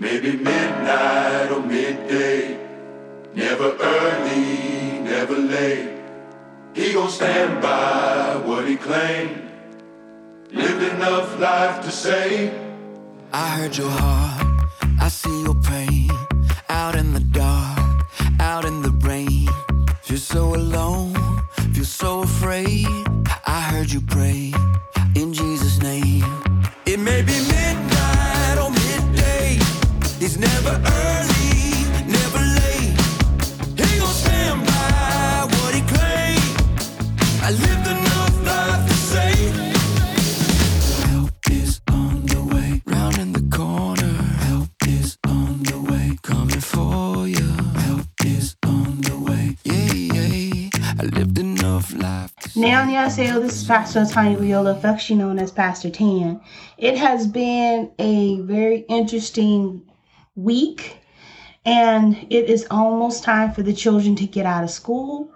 Maybe midnight or midday. Never early, never late. He gon' stand by what he claimed. Lived enough life to say. I heard your heart, I see your pain. Out in the dark, out in the rain. Feel so alone, feel so afraid. I heard you pray To Now, Annyeonghaseyo, this is Pastor Tanya Viola, affectionately known as Pastor Tan. It has been a very interesting week, and it is almost time for the children to get out of school.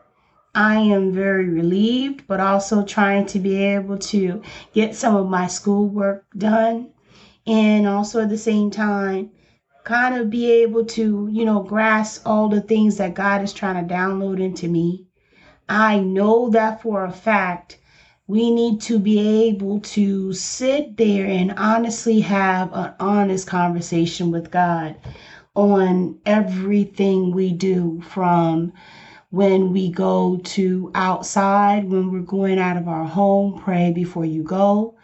I am very relieved, but also trying to be able to get some of my schoolwork done, and also at the same time, kind of be able to, you know, grasp all the things that God is trying to download into me. I know that for a fact. We need to be able to sit there and honestly have an honest conversation with God on everything we do from when we go to outside, when we're going out of our home, pray before you go.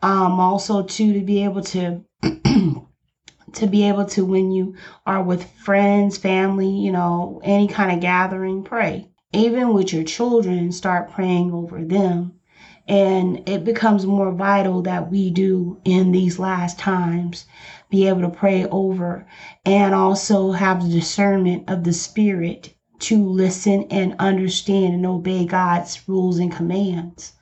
Um, also, too, to be able to to be able to when you are with friends, family, you know, any kind of gathering, pray. Even with your children, start praying over them. And it becomes more vital that we do in these last times be able to pray over and also have the discernment of the Spirit to listen and understand and obey God's rules and commands.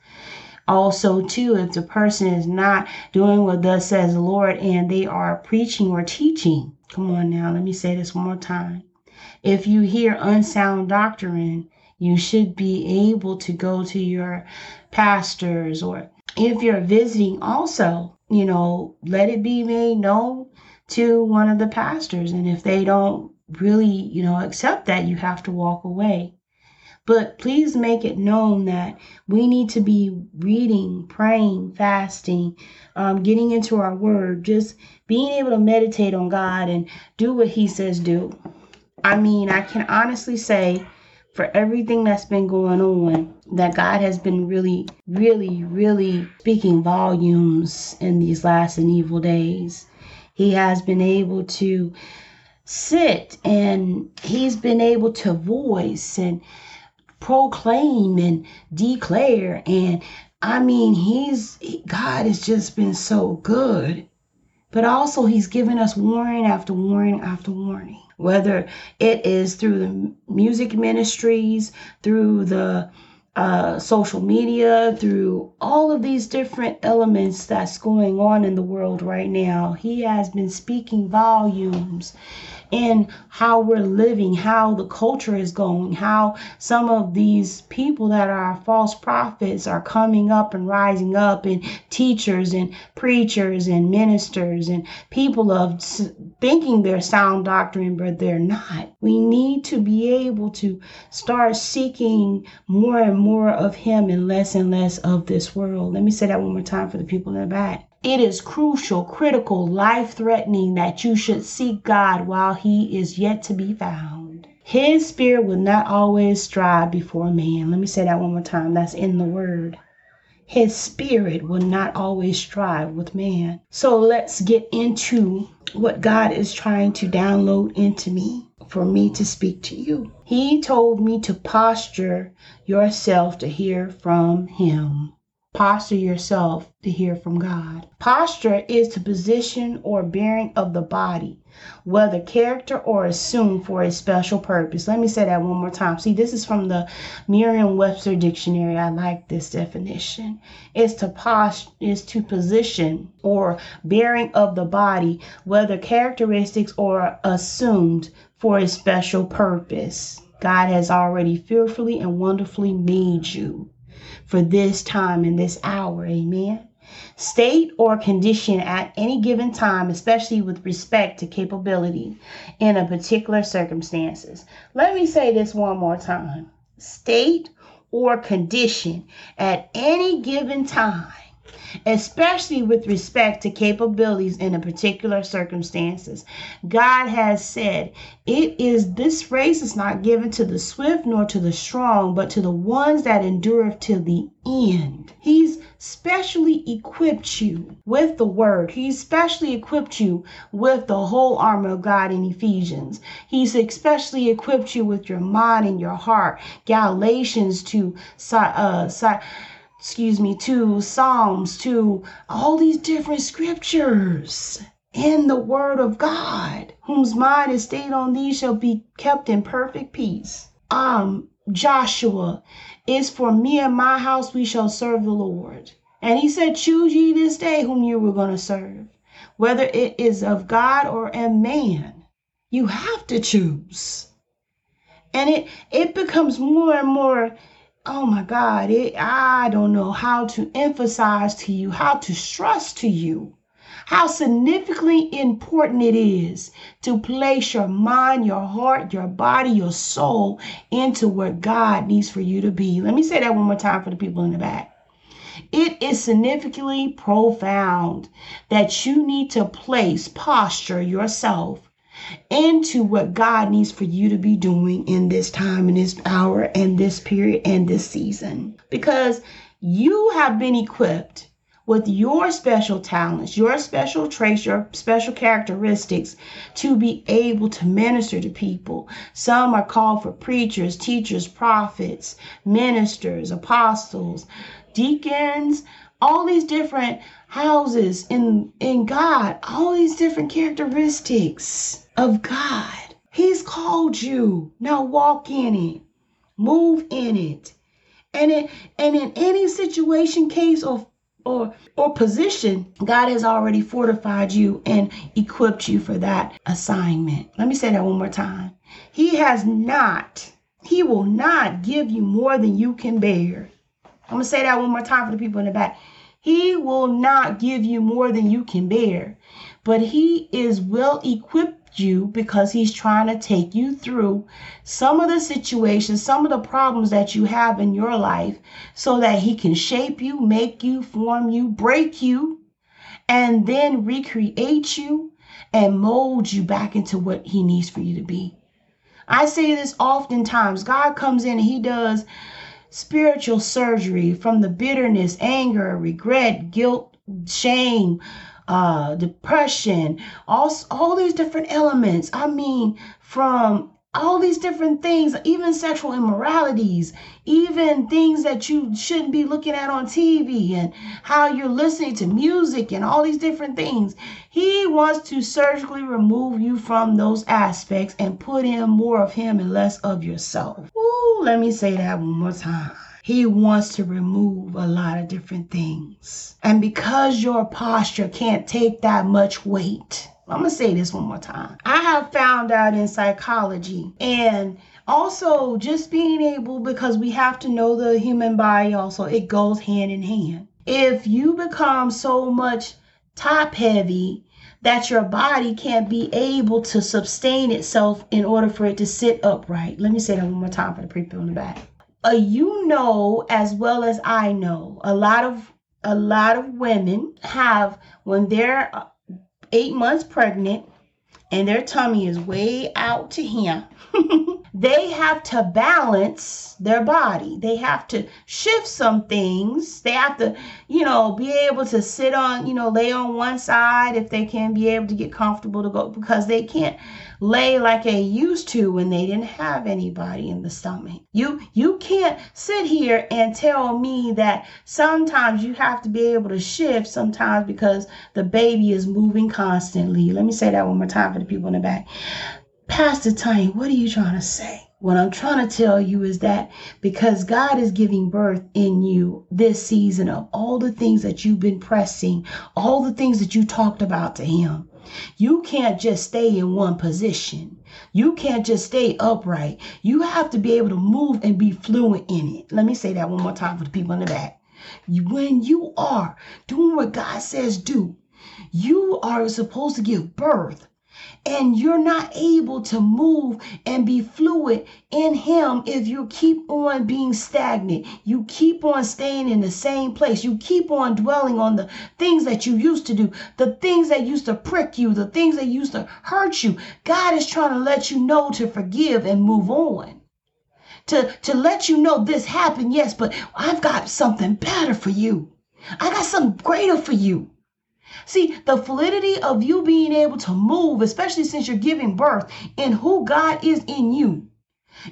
Also, too, if the person is not doing what thus says the Lord and they are preaching or teaching, come on now, let me say this one more time. If you hear unsound doctrine, you should be able to go to your pastors or if you're visiting also, you know, let it be made known to one of the pastors. And if they don't really, you know, accept that, you have to walk away. But please make it known that we need to be reading, praying, fasting, um, getting into our word, just being able to meditate on God and do what He says do. I mean, I can honestly say for everything that's been going on, that God has been really, really, really speaking volumes in these last and evil days. He has been able to sit and He's been able to voice and proclaim and declare. And I mean, He's, God has just been so good. But also, He's given us warning after warning after warning whether it is through the music ministries, through the uh, social media, through all of these different elements that's going on in the world right now. He has been speaking volumes in how we're living, how the culture is going, how some of these people that are false prophets are coming up and rising up, and teachers and preachers and ministers and people of thinking they're sound doctrine, but they're not. We need to be able to start seeking more and more of Him and less and less of this world. Let me say that one more time for the people in the back. It is crucial, critical, life threatening that you should seek God while he is yet to be found. His spirit will not always strive before man. Let me say that one more time. That's in the word. His spirit will not always strive with man. So let's get into what God is trying to download into me for me to speak to you. He told me to posture yourself to hear from Him. Posture yourself to hear from God. Posture is the position or bearing of the body, whether character or assumed for a special purpose. Let me say that one more time. See, this is from the Merriam-Webster dictionary. I like this definition. It's to post is to position or bearing of the body, whether characteristics or assumed for a special purpose. God has already fearfully and wonderfully made you for this time and this hour. Amen. state or condition at any given time, especially with respect to capability in a particular circumstances. Let me say this one more time. State or condition at any given time especially with respect to capabilities in a particular circumstances. God has said, it is this race is not given to the swift nor to the strong, but to the ones that endure to the end. He's specially equipped you with the word. He's specially equipped you with the whole armor of God in Ephesians. He's especially equipped you with your mind and your heart. Galatians to uh, excuse me, to Psalms, to all these different scriptures in the Word of God, whose mind is stayed on these shall be kept in perfect peace. Um, Joshua is for me and my house we shall serve the Lord. And he said, Choose ye this day whom you were going to serve, whether it is of God or a man. You have to choose. And it, it becomes more and more oh my God, it, I don't know how to emphasize to you, how to stress to you how significantly important it is to place your mind, your heart, your body, your soul into where God needs for you to be. Let me say that one more time for the people in the back. It is significantly profound that you need to place, posture yourself into what God needs for you to be doing in this time, in this hour, and this period, and this season. Because you have been equipped with your special talents, your special traits, your special characteristics to be able to minister to people. Some are called for preachers, teachers, prophets, ministers, apostles, deacons, all these different houses in in God, all these different characteristics of God. He's called you. Now walk in it. Move in it. And it and in any situation, case, or or or position, God has already fortified you and equipped you for that assignment. Let me say that one more time. He has not, he will not give you more than you can bear. I'm gonna say that one more time for the people in the back. He will not give you more than you can bear, but he is well equipped you because he's trying to take you through some of the situations, some of the problems that you have in your life so that he can shape you, make you, form you, break you, and then recreate you and mold you back into what he needs for you to be. I say this oftentimes God comes in and he does spiritual surgery from the bitterness, anger, regret, guilt, shame, uh, depression, all, all these different elements. I mean, from all these different things, even sexual immoralities, even things that you shouldn't be looking at on TV, and how you're listening to music and all these different things. He wants to surgically remove you from those aspects and put in more of Him and less of yourself. Ooh, let me say that one more time. He wants to remove a lot of different things. And because your posture can't take that much weight, I'm going to say this one more time. I have found out in psychology and also just being able, because we have to know the human body also, it goes hand in hand. If you become so much top heavy that your body can't be able to sustain itself in order for it to sit upright. Let me say that one more time for the people in the back uh, you know as well as I know, a lot of a lot of women have when they're uh, eight months pregnant and their tummy is way out to here. they have to balance their body. They have to shift some things. They have to, you know, be able to sit on, you know, lay on one side if they can be able to get comfortable to go because they can't lay like they used to when they didn't have anybody in the stomach. You you can't sit here and tell me that sometimes you have to be able to shift sometimes because the baby is moving constantly. Let me say that one more time for the people in the back. Pastor Tiny, what are you trying to say? What I'm trying to tell you is that because God is giving birth in you this season of all the things that you've been pressing, all the things that you talked about to Him, you can't just stay in one position. You can't just stay upright. You have to be able to move and be fluent in it. Let me say that one more time for the people in the back. when you are doing what God says do, you are supposed to give birth and you're not able to move and be fluid in him if you keep on being stagnant. You keep on staying in the same place. You keep on dwelling on the things that you used to do the things that used to prick you the things that used to hurt you. God is trying to let you know to forgive and move on. To to let you know this happened yes but i've got something better for you. I got something greater for you See, the validity of you being able to move, especially since you're giving birth in who God is in you,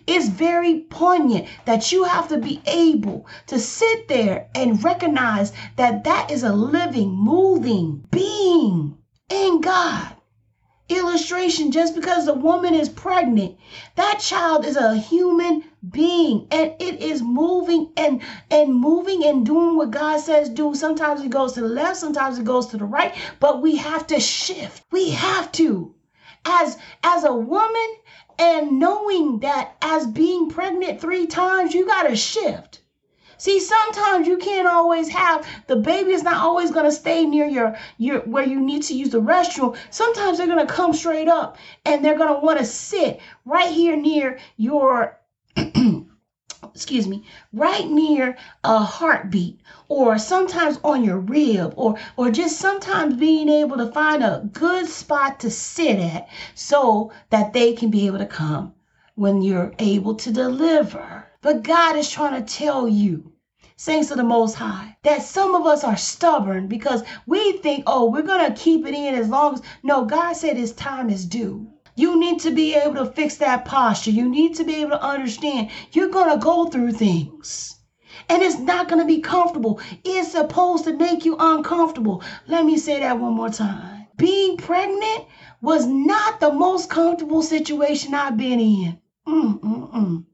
is very poignant that you have to be able to sit there and recognize that that is a living, moving being in God illustration just because the woman is pregnant that child is a human being and it is moving and and moving and doing what god says do. Sometimes it goes to the left sometimes it goes to the right but we have to shift. We have to. As as a woman and knowing that as being pregnant three times you got to shift See, sometimes you can't always have the baby is not always going to stay near your your where you need to use the restroom. Sometimes they're going to come straight up and they're going to want to sit right here near your excuse me, right near a heartbeat or sometimes on your rib or or just sometimes being able to find a good spot to sit at so that they can be able to come when you're able to deliver. But God is trying to tell you saints of the Most High, that some of us are stubborn because we think, oh, we're going to keep it in as long as. No, God said his time is due. You need to be able to fix that posture. You need to be able to understand you're going to go through things. And it's not going to be comfortable. It's supposed to make you uncomfortable. Let me say that one more time. Being pregnant was not the most comfortable situation I've been in. Mm-mm-mm.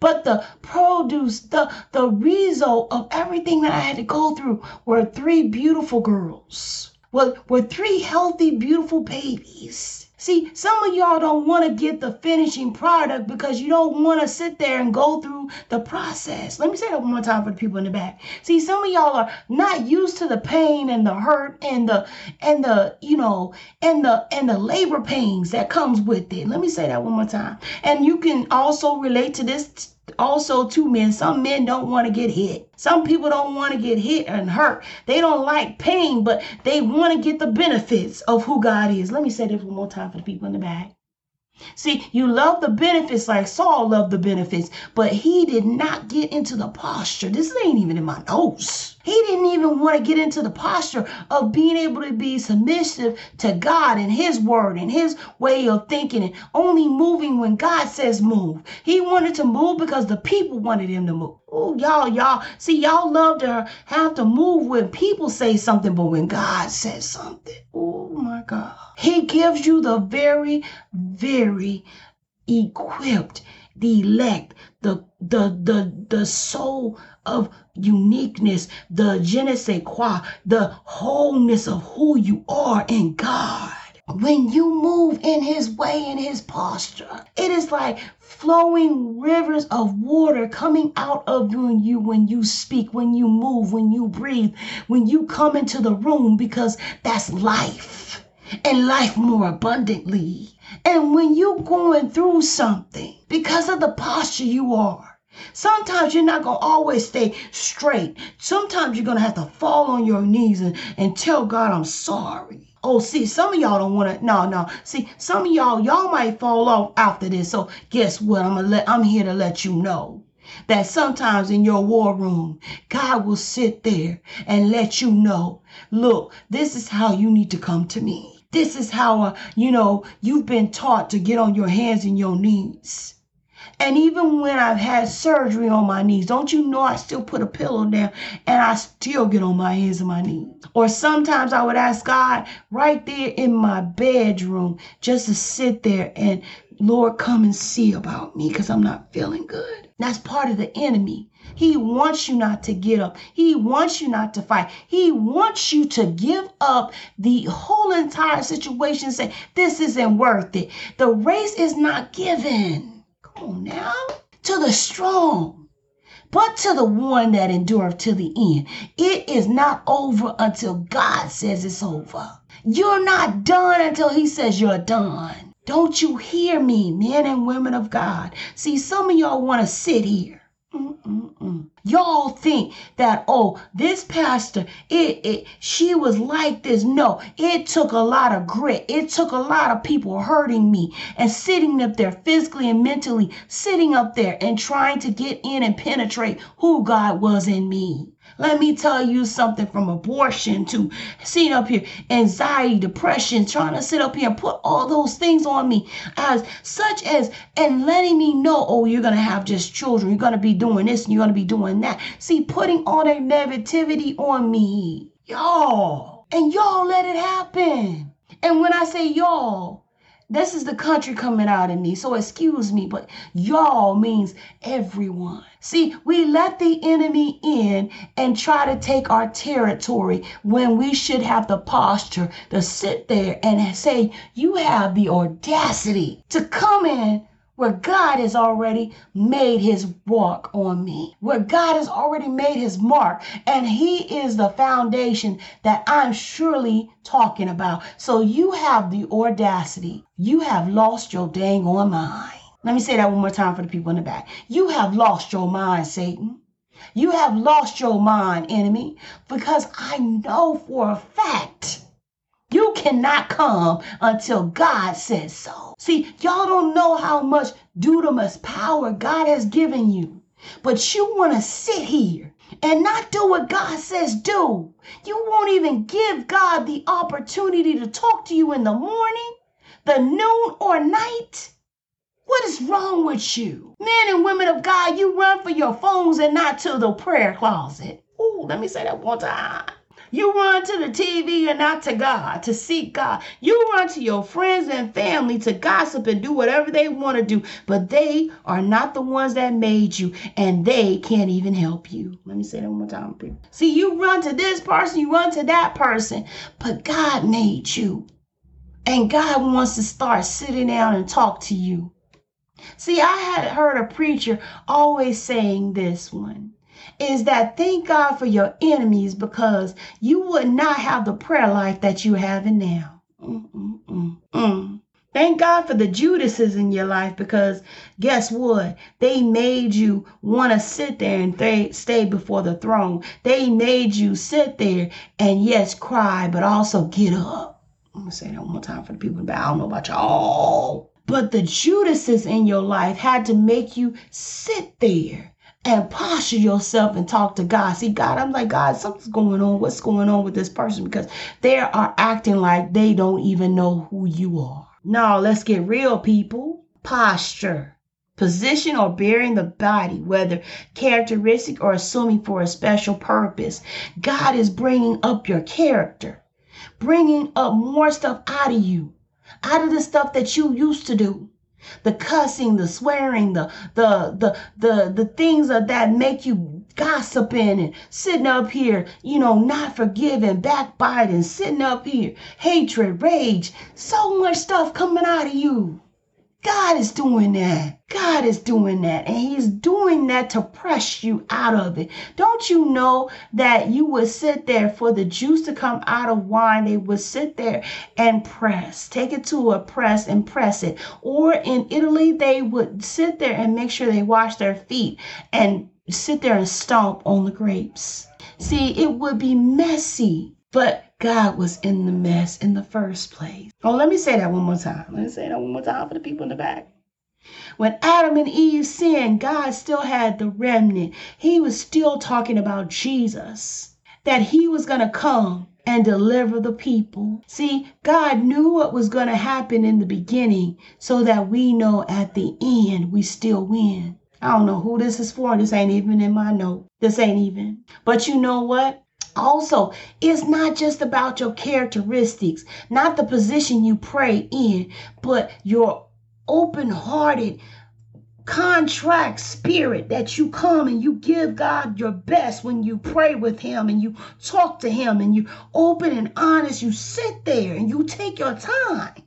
But the produce, the, the result of everything that I had to go through were three beautiful girls. Were, were three healthy, beautiful babies. See, some of y'all don't want to get the finishing product because you don't want to sit there and go through the process. Let me say that one more time for the people in the back. See, some of y'all are not used to the pain and the hurt and the and the you know and the and the labor pains that comes with it. Let me say that one more time. And you can also relate to this also to men some men don't want to get hit some people don't want to get hit and hurt they don't like pain but they want to get the benefits of who god is let me say this one more time for the people in the back See, you love the benefits like Saul loved the benefits, but he did not get into the posture. This ain't even in my notes. He didn't even want to get into the posture of being able to be submissive to God and His word and His way of thinking and only moving when God says move. He wanted to move because the people wanted him to move. Oh, y'all, y'all, see, y'all love to have to move when people say something, but when God says something, oh my God, He gives you the very, very equipped, the elect, the the the the soul of uniqueness, the je ne sais quoi, the wholeness of who you are in God. When you move in his way, in his posture, it is like flowing rivers of water coming out of you when you speak, when you move, when you breathe, when you come into the room, because that's life and life more abundantly. And when you're going through something, because of the posture you are, Sometimes you're not going to always stay straight. Sometimes you're going to have to fall on your knees and, and tell God, I'm sorry. Oh, see, some of y'all don't want to. No, no. See, some of y'all, y'all might fall off after this. So guess what? I'm gonna let. I'm here to let you know that sometimes in your war room, God will sit there and let you know. Look, this is how you need to come to me. This is how uh, you know you've been taught to get on your hands and your knees. And even when I've had surgery on my knees, don't you know I still put a pillow down and I still get on my hands and my knees? Or sometimes I would ask God right there in my bedroom just to sit there and, Lord, come and see about me because I'm not feeling good. That's part of the enemy. He wants you not to get up. He wants you not to fight. He wants you to give up the whole entire situation. Say, this isn't worth it. The race is not given now. To the strong. but to the one that endureth to the end. It is not over until God says it's over. You're not done until He says you're done. Don't you hear me, men and women of God? See, some of y'all want to sit here Mm-mm-mm. Y'all think that oh this pastor it, it she was like this. No, it took a lot of grit. It took a lot of people hurting me and sitting up there physically and mentally, sitting up there and trying to get in and penetrate who God was in me. Let me tell you something from abortion to sitting up here, anxiety, depression, trying to sit up here and put all those things on me as such as and letting me know, oh, you're gonna have just children, you're gonna be doing this and you're gonna be doing that. See, putting all that negativity on me, y'all, and y'all let it happen. And when I say y'all, this is the country coming out in me, so excuse me, but y'all means everyone. See, we let the enemy in and try to take our territory when we should have the posture to sit there and say, You have the audacity to come in where God has already made his walk on me, where God has already made his mark, and he is the foundation that I'm surely talking about. So you have the audacity. You have lost your dang on mind. Let me say that one more time for the people in the back. You have lost your mind, Satan. You have lost your mind, enemy, because I know for a fact you cannot come until God says so. See, y'all don't know how much dunamis power God has given you, but you want to sit here and not do what God says do. You won't even give God the opportunity to talk to you in the morning, the noon, or night. What is wrong with you? Men and women of God, you run for your phones and not to the prayer closet. Ooh, let me say that one time. You run to the TV and not to God, to seek God. You run to your friends and family to gossip and do whatever they want to do, but they are not the ones that made you and they can't even help you. Let me say that one more time, people. See, you run to this person, you run to that person, but God made you. And God wants to start sitting down and talk to you. See, I had heard a preacher always saying this one is that thank God for your enemies because you would not have the prayer life that you're having now. Mm-mm-mm. Thank God for the Judases in your life because guess what? They made you want to sit there and th- stay before the throne. They made you sit there and yes, cry, but also get up. I'm going to say that one more time for the people back. I don't know about y'all. But the Judases in your life had to make you sit there and posture yourself and talk to God. See, God, I'm like, God, something's going on. What's going on with this person? Because they are acting like they don't even know who you are. No, let's get real, people. Posture. Position or bearing the body, whether characteristic or assuming for a special purpose. God is bringing up your character, bringing up more stuff out of you, out of the stuff that you used to do the cussing, the swearing, the the the the the things that make you gossiping and sitting up here, you know, not forgiving, backbiting, sitting up here, hatred, rage, so much stuff coming out of you. God is doing that. God is doing that. And He's doing that to press you out of it. Don't you know that you would sit there for the juice to come out of wine? They would sit there and press, take it to a press and press it. Or in Italy, they would sit there and make sure they wash their feet and sit there and stomp on the grapes. See, it would be messy. But God was in the mess in the first place. Oh, let me say that one more time. Let me say that one more time for the people in the back. When Adam and Eve sinned, God still had the remnant. He was still talking about Jesus, that he was going to come and deliver the people. See, God knew what was going to happen in the beginning so that we know at the end we still win. I don't know who this is for. This ain't even in my note. This ain't even. But you know what? Also, it's not just about your characteristics, not the position you pray in, but your open hearted contract spirit that you come and you give God your best when you pray with Him and you talk to Him and you open and honest. You sit there and you take your time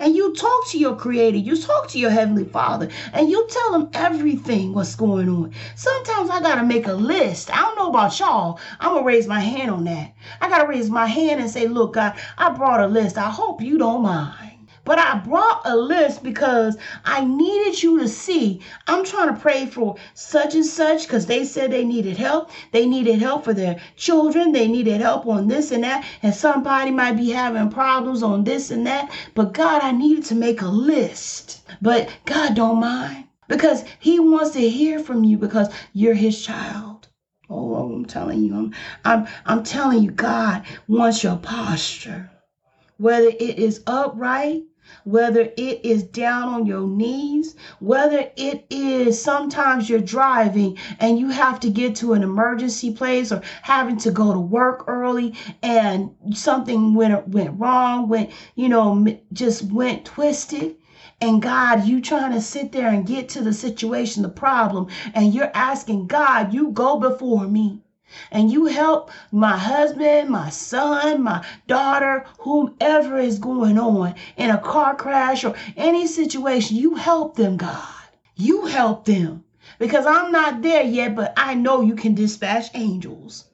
and you talk to your creator, you talk to your heavenly father, and you tell him everything what's going on. Sometimes I gotta make a list. I don't know about y'all. I'm gonna raise my hand on that. I gotta raise my hand and say, look, God, I brought a list. I hope you don't mind. But I brought a list because I needed you to see. I'm trying to pray for such and such because they said they needed help. They needed help for their children. They needed help on this and that. And somebody might be having problems on this and that. But God, I needed to make a list. But God don't mind because He wants to hear from you because you're His child. Oh, I'm telling you, I'm, I'm, I'm telling you, God wants your posture. Whether it is upright whether it is down on your knees, whether it is sometimes you're driving and you have to get to an emergency place or having to go to work early and something went went wrong, went you know just went twisted. And God, you trying to sit there and get to the situation, the problem, and you're asking God, you go before me and you help my husband, my son, my daughter, whomever is going on in a car crash or any situation, you help them, God. You help them because I'm not there yet, but I know you can dispatch angels.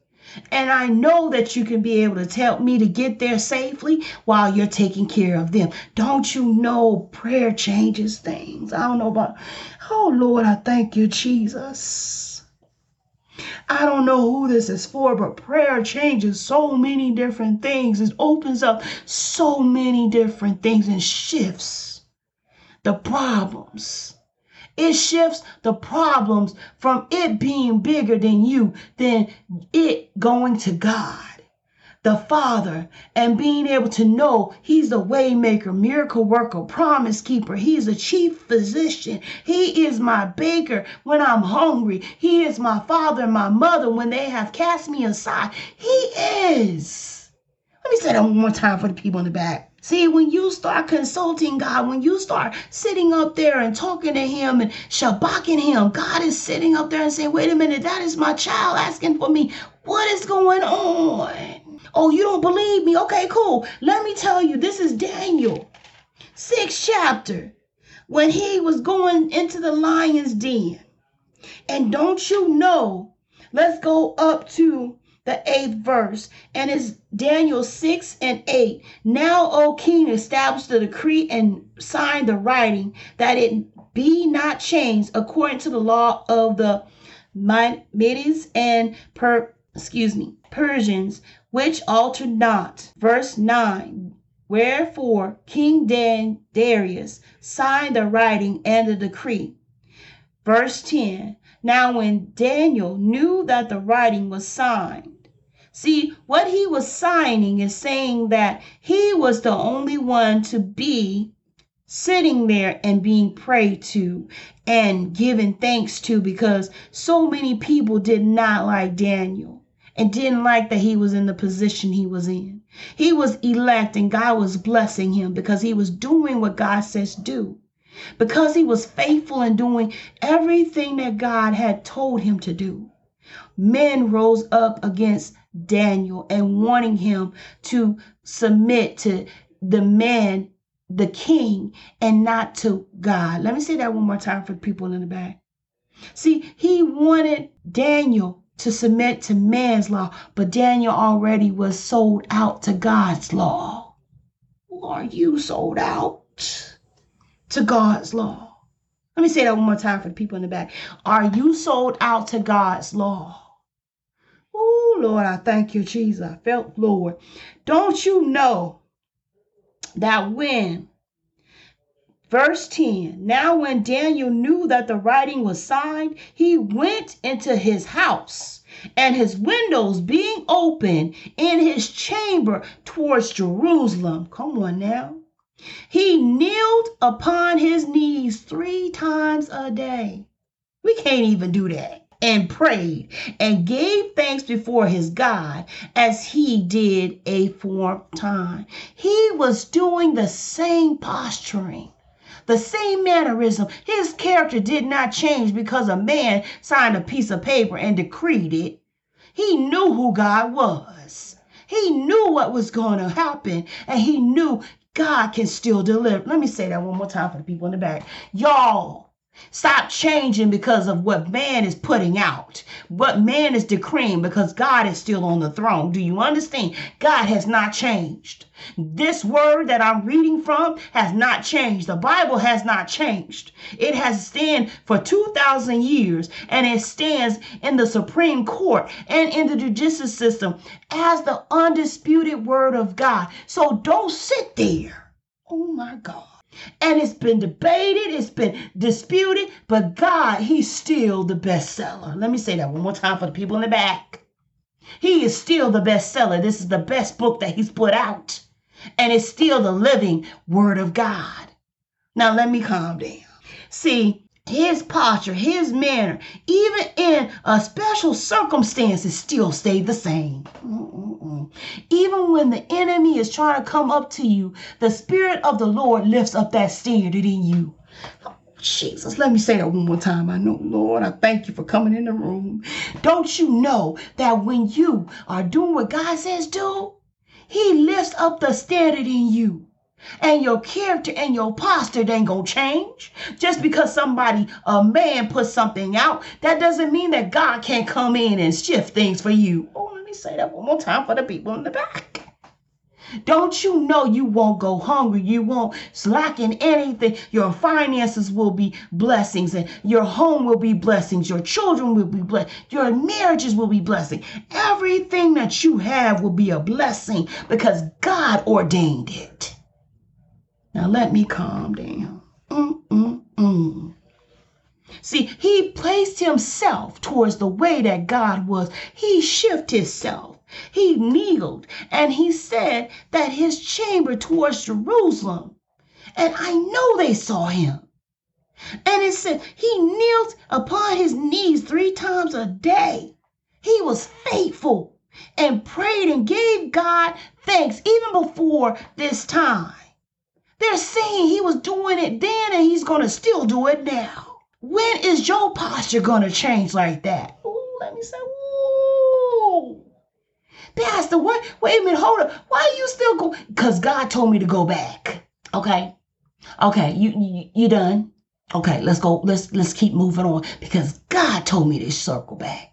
And I know that you can be able to help me to get there safely while you're taking care of them. Don't you know prayer changes things? I don't know about, oh Lord, I thank you, Jesus. I don't know who this is for, but prayer changes so many different things. It opens up so many different things and shifts the problems. It shifts the problems from it being bigger than you, than it going to God the Father and being able to know He's the waymaker, miracle worker, promise keeper. He's a chief physician. He is my baker when I'm hungry. He is my father and my mother when they have cast me aside. He is. Let me say that one more time for the people in the back. See, when you start consulting God, when you start sitting up there and talking to Him and shabaking Him, God is sitting up there and saying, Wait a minute, that is my child asking for me. What is going on? Oh, you don't believe me? Okay, cool. Let me tell you, this is Daniel, sixth chapter, when he was going into the lion's den. And don't you know? Let's go up to the eighth verse, and it's Daniel 6 and 8. Now, O king, establish the decree and sign the writing that it be not changed according to the law of the Medes and per excuse me Persians which altered not. Verse 9 Wherefore King Dan Darius signed the writing and the decree. Verse 10 Now when Daniel knew that the writing was signed, see what he was signing is saying that he was the only one to be sitting there and being prayed to and given thanks to because so many people did not like Daniel and didn't like that he was in the position he was in. He was elect and God was blessing him because he was doing what God says do. Because he was faithful in doing everything that God had told him to do. Men rose up against Daniel and wanting him to submit to the man, the king, and not to God. Let me say that one more time for the people in the back. See, he wanted Daniel to submit to man's law, but Daniel already was sold out to God's law. Are you sold out to God's law? Let me say that one more time for the people in the back. Are you sold out to God's law? Oh, Lord, I thank you, Jesus. I felt, Lord. Don't you know that when Verse 10 Now, when Daniel knew that the writing was signed, he went into his house, and his windows being open in his chamber towards Jerusalem. Come on now. He kneeled upon his knees three times a day. We can't even do that. And prayed and gave thanks before his God as he did a former time. He was doing the same posturing the same mannerism. His character did not change because a man signed a piece of paper and decreed it. He knew who God was. He knew what was going to happen, and he knew God can still deliver. Let me say that one more time for the people in the back. Y'all, Stop changing because of what man is putting out, what man is decreeing, because God is still on the throne. Do you understand? God has not changed. This word that I'm reading from has not changed. The Bible has not changed. It has stand for 2,000 years and it stands in the Supreme Court and in the judicial system as the undisputed word of God. So don't sit there. Oh my God and it's been debated, it's been disputed, but God, He's still the bestseller. Let me say that one more time for the people in the back. He is still the bestseller. This is the best book that He's put out, and it's still the living Word of God. Now, let me calm down. See, his posture, his manner, even in a special circumstances, still stay the same. Mm-mm-mm. Even when the enemy is trying to come up to you, the Spirit of the Lord lifts up that standard in you. Oh, Jesus, let me say that one more time. I know, Lord, I thank you for coming in the room. Don't you know that when you are doing what God says do, He lifts up the standard in you and your character and your posture ain't gonna change. Just because somebody, a man, puts something out, that doesn't mean that God can't come in and shift things for you. Oh, let me say that one more time for the people in the back. Don't you know you won't go hungry? You won't slack in anything. Your finances will be blessings, and your home will be blessings. Your children will be blessed. Your marriages will be blessing. Everything that you have will be a blessing because God ordained it. Now let me calm down. Mm-mm-mm. See, he placed himself towards the way that God was. He shifted himself. He kneeled and he said that his chamber towards Jerusalem. And I know they saw him. And it said he kneeled upon his knees three times a day. He was faithful and prayed and gave God thanks even before this time. They're saying he was doing it then and he's going to still do it now. When is your posture going to change like that? Ooh, let me say, ooh. Pastor, what? Wait a minute, hold up. Why are you still going? Because God told me to go back. Okay. Okay, you, you you done? Okay, let's go. Let's let's keep moving on because God told me to circle back.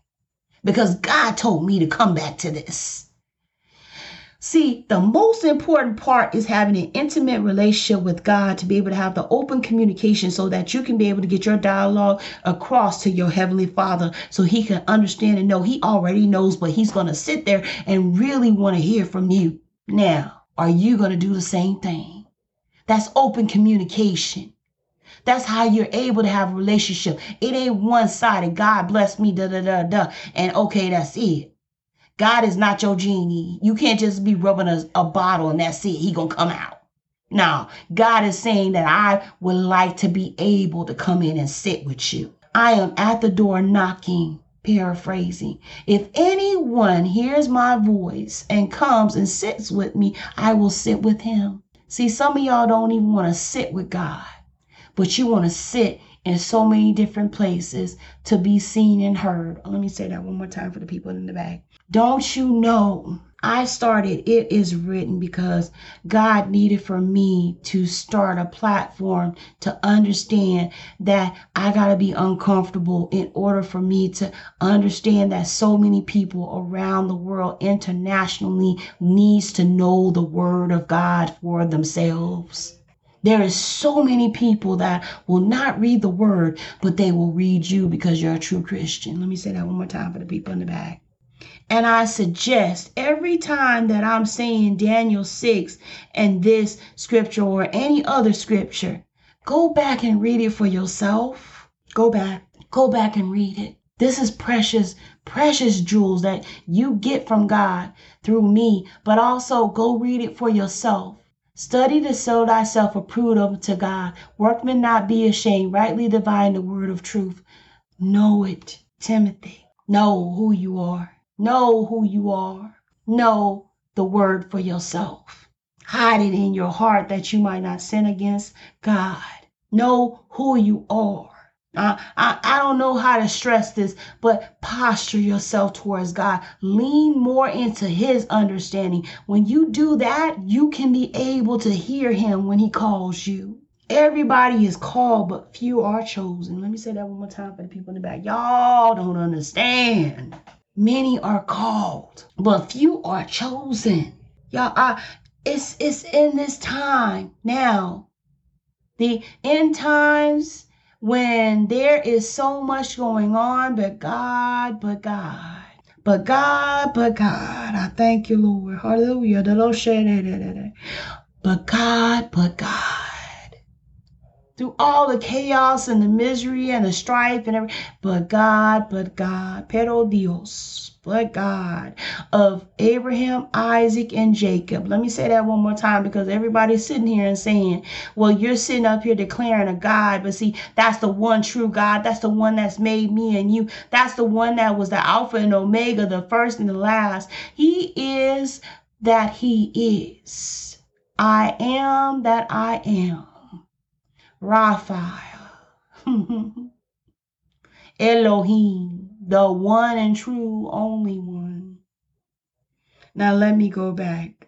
Because God told me to come back to this. See, the most important part is having an intimate relationship with God to be able to have the open communication so that you can be able to get your dialogue across to your Heavenly Father so He can understand and know He already knows, but He's going to sit there and really want to hear from you. Now, are you going to do the same thing? That's open communication. That's how you're able to have a relationship. It ain't one sided. God bless me, da da da da. And okay, that's it. God is not your genie. You can't just be rubbing a, a bottle and that's it. He gonna come out. Now, God is saying that I would like to be able to come in and sit with you. I am at the door knocking, paraphrasing. If anyone hears my voice and comes and sits with me, I will sit with him. See, some of y'all don't even want to sit with God, but you want to sit in so many different places to be seen and heard. Let me say that one more time for the people in the back. Don't you know? I started It Is Written because God needed for me to start a platform to understand that I got to be uncomfortable in order for me to understand that so many people around the world internationally needs to know the word of God for themselves. There is so many people that will not read the word, but they will read you because you're a true Christian. Let me say that one more time for the people in the back. And I suggest every time that I'm saying Daniel 6 and this scripture or any other scripture, go back and read it for yourself. Go back, go back and read it. This is precious, precious jewels that you get from God through me, but also go read it for yourself. Study to show thyself approved unto God. Workmen not be ashamed, rightly divine the word of truth. Know it, Timothy. Know who you are. Know who you are. Know the word for yourself. Hide it in your heart that you might not sin against God. Know who you are. Uh, I, I don't know how to stress this, but posture yourself towards God. Lean more into His understanding. When you do that, you can be able to hear Him when He calls you. Everybody is called, but few are chosen. Let me say that one more time for the people in the back. Y'all don't understand. Many are called, but few are chosen. Y'all, I, it's it's in this time now. The end times when there is so much going on, but God, but God. But God, but God, I thank you, Lord. Hallelujah. But God, but God. Through all the chaos and the misery and the strife and everything, but God, but God. Pero Dios but God of Abraham, Isaac, and Jacob. Let me say that one more time because everybody's sitting here and saying, well, you're sitting up here declaring a God, but see, that's the one true God. That's the one that's made me and you. That's the one that was the Alpha and Omega, the first and the last. He is that He is. I am that I am. Raphael. Elohim the one and true only one. Now let me go back.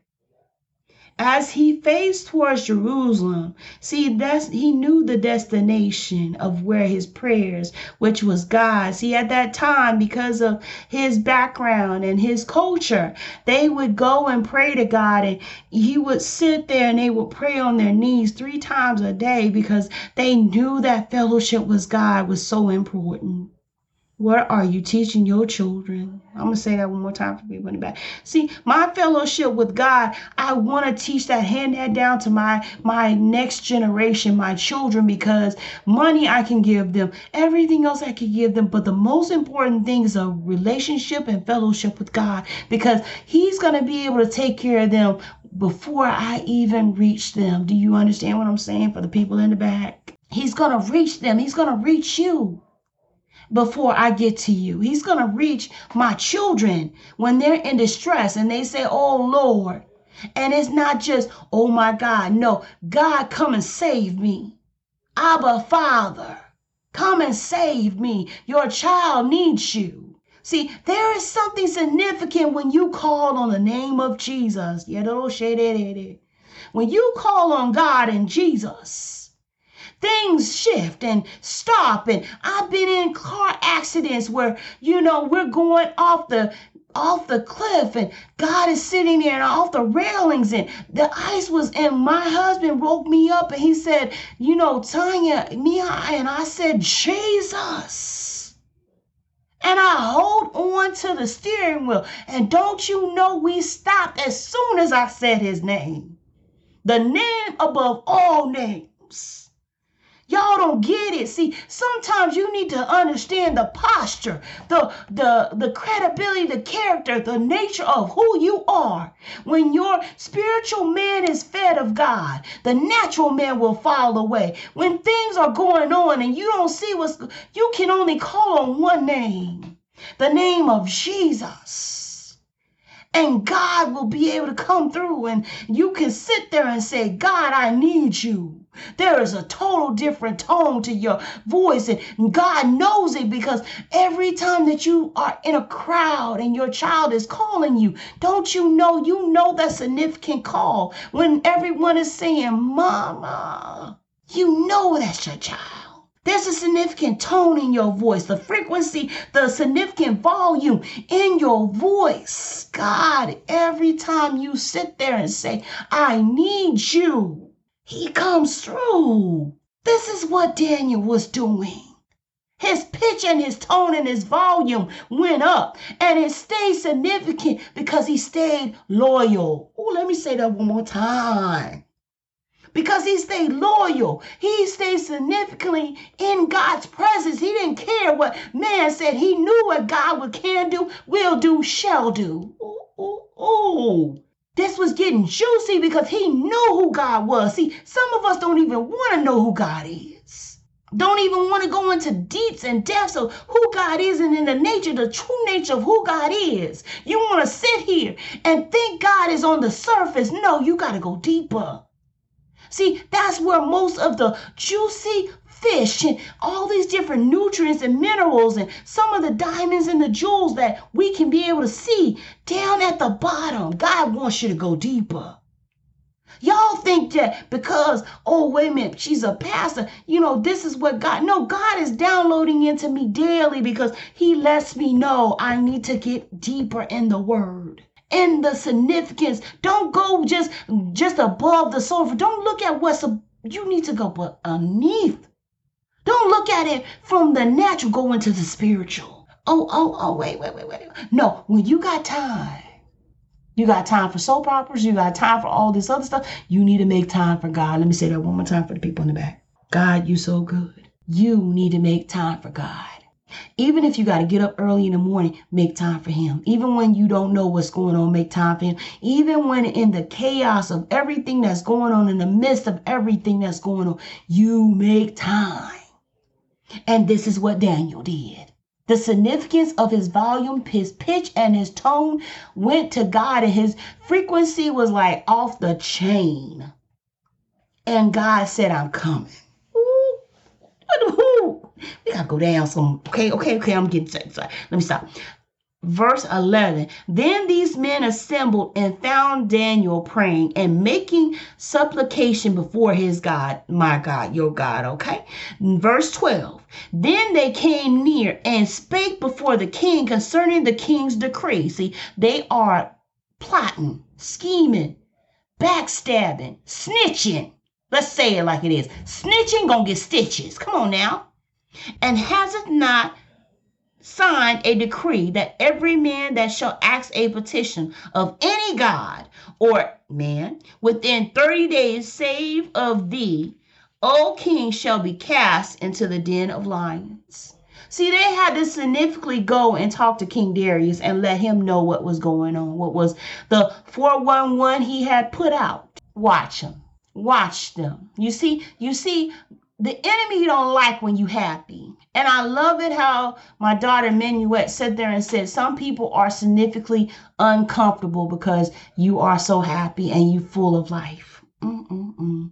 As he faced towards Jerusalem, see that's he knew the destination of where his prayers, which was God. See, at that time, because of his background and his culture, they would go and pray to God, and he would sit there and they would pray on their knees three times a day because they knew that fellowship with God was so important. What are you teaching your children? I'm gonna say that one more time for people in the back. See, my fellowship with God, I want to teach that, hand that down to my my next generation, my children, because money I can give them, everything else I can give them, but the most important thing is a relationship and fellowship with God, because He's gonna be able to take care of them before I even reach them. Do you understand what I'm saying for the people in the back? He's gonna reach them. He's gonna reach you before I get to you. He's going to reach my children when they're in distress and they say, Oh Lord. And it's not just, Oh my God. No, God, come and save me. Abba, Father, come and save me. Your child needs you. See, there is something significant when you call on the name of Jesus. When you call on God and Jesus, things shift and stop. And I've been in car accidents where, you know, we're going off the off the cliff and God is sitting there and off the railings and the ice was and my husband woke me up and he said, you know, Tanya, Mia, and I said, Jesus. And I hold on to the steering wheel. And don't you know we stopped as soon as I said his name. The name above all names. Y'all don't get it. See, sometimes you need to understand the posture, the the the credibility, the character, the nature of who you are. When your spiritual man is fed of God, the natural man will fall away. When things are going on and you don't see what's you can only call on one name. The name of Jesus. And God will be able to come through and you can sit there and say, God, I need you. There is a total different tone to your voice, and God knows it because every time that you are in a crowd and your child is calling you, don't you know? You know that significant call when everyone is saying, Mama, you know that's your child. There's a significant tone in your voice, the frequency, the significant volume in your voice. God, every time you sit there and say, I need you, he comes through. This is what Daniel was doing. His pitch and his tone and his volume went up and it stayed significant because he stayed loyal. Oh, let me say that one more time. Because he stayed loyal. He stayed significantly in God's presence. He didn't care what man said. He knew what God would can do, will do, shall do. Ooh, ooh, ooh. This was getting juicy because he knew who God was. See, some of us don't even want to know who God is. Don't even want to go into deeps and depths of who God is and in the nature, the true nature of who God is. You want to sit here and think God is on the surface. No, you got to go deeper. See, that's where most of the juicy fish and all these different nutrients and minerals and some of the diamonds and the jewels that we can be able to see down at the bottom. God wants you to go deeper. Y'all think that because, oh, wait a minute, she's a pastor, you know, this is what God, no, God is downloading into me daily because He lets me know I need to get deeper in the Word in the significance. Don't go just just above the surface. Don't look at what's a, you need to go underneath. Don't look at it from the natural. Go into the spiritual. Oh, oh, oh, wait, wait, wait, wait. No, when you got time, you got time for soap operas, you got time for all this other stuff. You need to make time for God. Let me say that one more time for the people in the back. God, you so good. You need to make time for God. Even if you got to get up early in the morning, make time for Him. Even when you don't know what's going on, make time for Him. Even when in the chaos of everything that's going on, in the midst of everything that's going on, you make time. And this is what Daniel did. The significance of his volume, his pitch, and his tone went to God, and his frequency was like off the chain. And God said, I'm coming. Ooh, we gotta go down some. Okay, okay, okay. I'm getting sorry. Let me stop. Verse 11 then these men assembled and found daniel praying and making supplication before his god my god your god okay? Verse 12 then they came near and spake before the king concerning the king's decree. See they are plotting scheming backstabbing snitching. Let's say it like it is. Snitching gonna get stitches. Come on now and has it not signed a decree that every man that shall ask a petition of any god or man within 30 days save of thee, O king, shall be cast into the den of lions. See, they had to significantly go and talk to King Darius and let him know what was going on, what was the 411 he had put out. Watch him. Watch them. You see, you see, the enemy don't like when you happy. And I love it how my daughter Minuet sat there and said, some people are significantly uncomfortable because you are so happy and you full of life. Mm-mm-mm.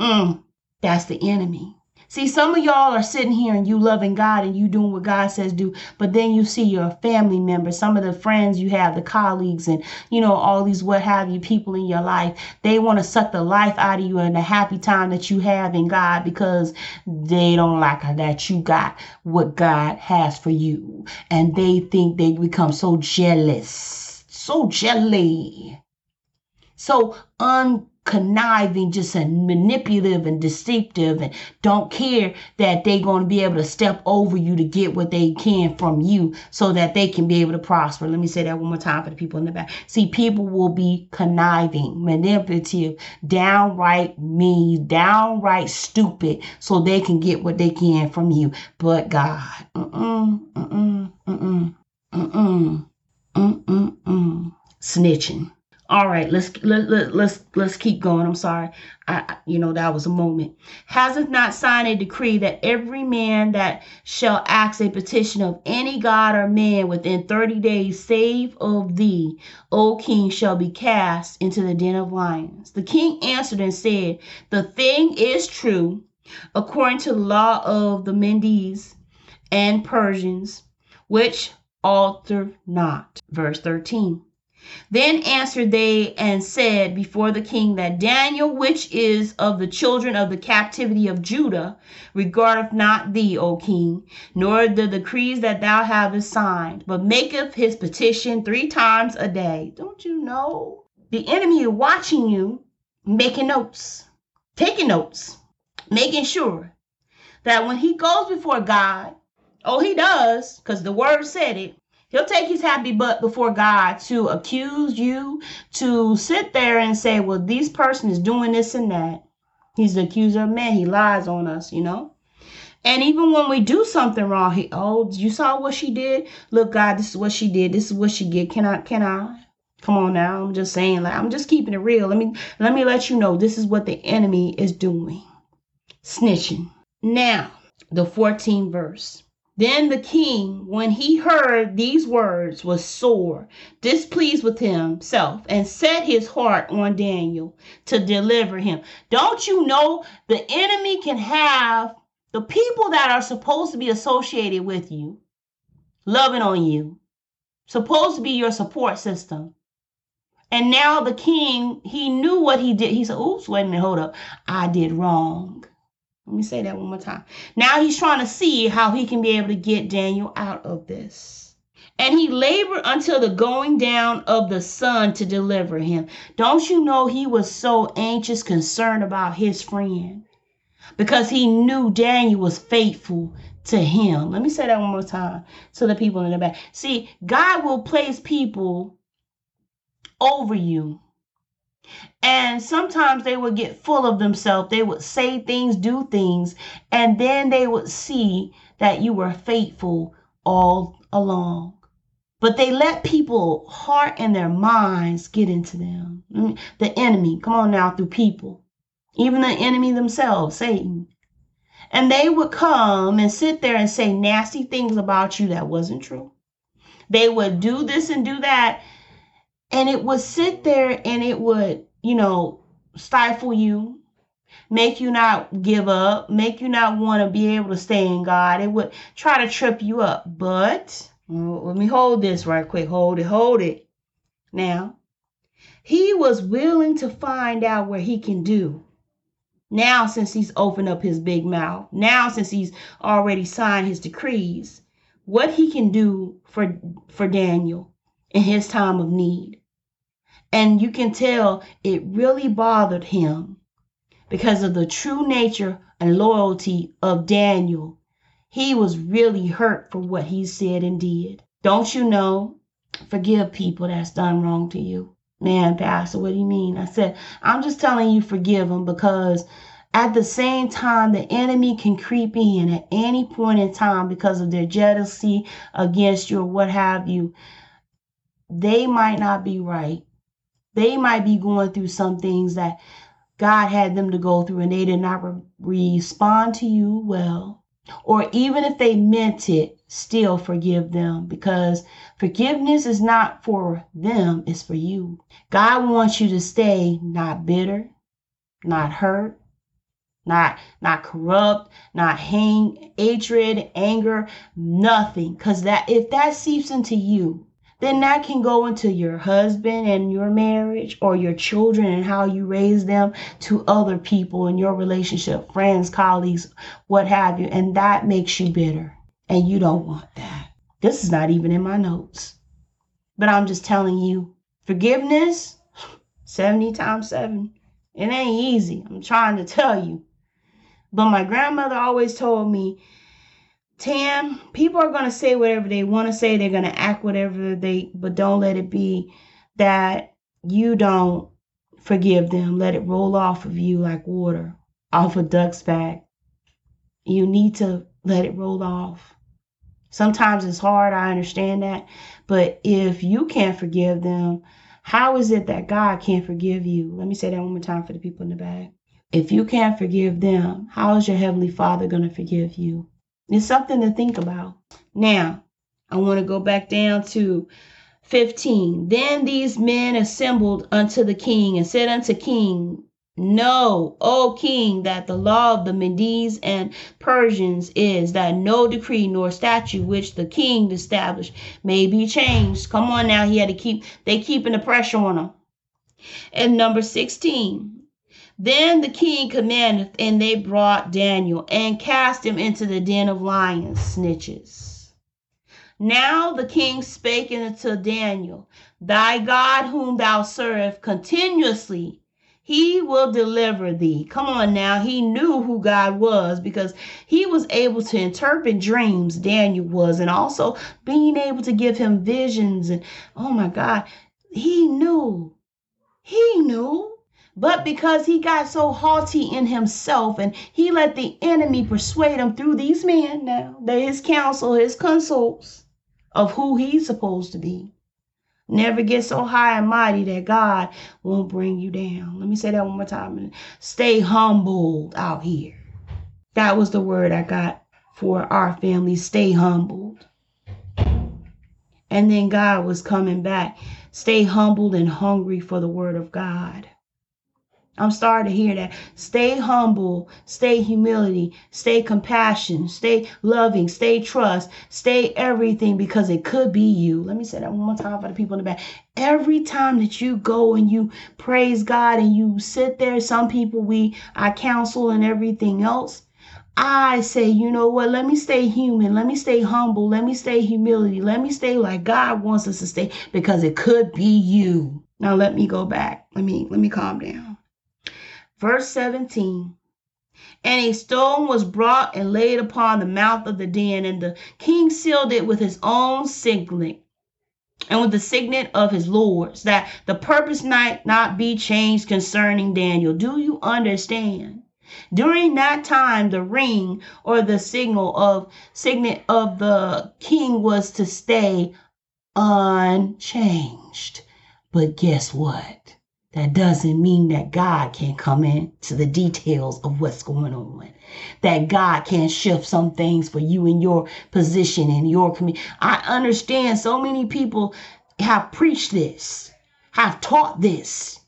Mm. That's the enemy. See, some of y'all are sitting here and you loving God and you doing what God says do, but then you see your family members, some of the friends you have, the colleagues, and you know, all these what have you people in your life, they want to suck the life out of you and the happy time that you have in God because they don't like that you got what God has for you. And they think they become so jealous, so jelly, so un conniving, just a manipulative and deceptive, and don't care that they're going to be able to step over you to get what they can from you so that they can be able to prosper. Let me say that one more time for the people in the back. See, people will be conniving, manipulative, downright mean, downright stupid so they can get what they can from you. But God, mm-mm, mm-mm, mm-mm, mm-mm, mm-mm, mm snitching all right let's let, let, let's let's keep going. I'm sorry. I, you know that was a moment. Hasn't not signed a decree that every man that shall ask a petition of any god or man within 30 days save of thee o king shall be cast into the den of lions. The king answered and said the thing is true. According to the law of the medes and persians which alter not verse 13 then answered they and said before the king that Daniel, which is of the children of the captivity of Judah, regardeth not thee, O king, nor the decrees that thou hast signed, but maketh his petition three times a day. Don't you know? The enemy is watching you, making notes, taking notes, making sure that when he goes before God, oh, he does, because the word said it, He'll take his happy butt before God to accuse you, to sit there and say, well, this person is doing this and that. He's the accuser of man. He lies on us, you know. And even when we do something wrong, he, oh, you saw what she did? Look, God, this is what she did. This is what she did. Can I, can I? Come on now. I'm just saying, like, I'm just keeping it real. Let me, let me let you know this is what the enemy is doing. Snitching. Now, the 14th verse. Then the king, when he heard these words, was sore, displeased with himself, and set his heart on Daniel to deliver him. Don't you know the enemy can have the people that are supposed to be associated with you, loving on you, supposed to be your support system. And now the king, he knew what he did. He said, Oops, wait a minute, hold up. I did wrong. Let me say that one more time. Now he's trying to see how he can be able to get Daniel out of this. And he labored until the going down of the sun to deliver him. Don't you know he was so anxious, concerned about his friend? Because he knew Daniel was faithful to him. Let me say that one more time to the people in the back. See, God will place people over you. And sometimes they would get full of themselves. They would say things, do things, and then they would see that you were faithful all along. But they let people heart and their minds get into them. Mm, the enemy, come on now, through people. Even the enemy themselves, Satan. And they would come and sit there and say nasty things about you that wasn't true. They would do this and do that. And it would sit there and it would, you know, stifle you, make you not give up, make you not want to be able to stay in God. It would try to trip you up. But let me hold this right quick. Hold it, hold it. Now, he was willing to find out where he can do now, since he's opened up his big mouth, now since he's already signed his decrees, what he can do for for Daniel in his time of need. And you can tell it really bothered him because of the true nature and loyalty of Daniel. He was really hurt for what he said and did. Don't you know? Forgive people that's done wrong to you. Man, Pastor, what do you mean? I said, I'm just telling you, forgive them because at the same time, the enemy can creep in at any point in time because of their jealousy against you or what have you. They might not be right. They might be going through some things that God had them to go through and they did not re- respond to you well. Or even if they meant it, still forgive them because forgiveness is not for them, it's for you. God wants you to stay not bitter, not hurt, not not corrupt, not hang hatred, anger, nothing. Cause that if that seeps into you, then that can go into your husband and your marriage or your children and how you raise them to other people in your relationship, friends, colleagues, what have you. And that makes you bitter. And you don't want that. This is not even in my notes. But I'm just telling you, forgiveness, 70 times 7. It ain't easy. I'm trying to tell you. But my grandmother always told me, Tam, people are going to say whatever they want to say. They're going to act whatever they, but don't let it be that you don't forgive them. Let it roll off of you like water off a duck's back. You need to let it roll off. Sometimes it's hard, I understand that. But if you can't forgive them, how is it that God can't forgive you? Let me say that one more time for the people in the back. If you can't forgive them, how is your Heavenly Father going to forgive you? It's something to think about. Now, I want to go back down to 15. Then these men assembled unto the king and said unto king, Know, O king, that the law of the Medes and Persians is that no decree nor statute which the king established may be changed. Come on now, he had to keep they keeping the pressure on him. And number 16, then the king commanded, and they brought Daniel and cast him into the den of lions, snitches. Now the king spake unto Daniel, Thy God, whom thou servest continuously, he will deliver thee. Come on now. He knew who God was because he was able to interpret dreams, Daniel was, and also being able to give him visions. And oh my God, he knew. He knew. But because he got so haughty in himself and he let the enemy persuade him through these men now, they're his counsel, his consults of who he's supposed to be. Never get so high and mighty that God won't bring you down. Let me say that one more time. Stay humbled out here. That was the word I got for our family. Stay humbled. And then God was coming back. Stay humbled and hungry for the word of God. I'm sorry to hear that. Stay humble, stay humility, stay compassion, stay loving, stay trust, stay everything because it could be you. Let me say that one more time for the people in the back. Every time that you go and you praise God and you sit there, some people we I counsel and everything else. I say, you know what? Let me stay human. Let me stay humble. Let me stay humility. Let me stay like God wants us to stay because it could be you. Now let me go back. Let me let me calm down. Verse 17. And a stone was brought and laid upon the mouth of the den, and the king sealed it with his own signet and with the signet of his lords, that the purpose might not be changed concerning Daniel. Do you understand? During that time, the ring or the signal of signet of the king was to stay unchanged. But guess what? That doesn't mean that God can't come into the details of what's going on. That God can shift some things for you in your position in your community. I understand so many people have preached this, have taught this.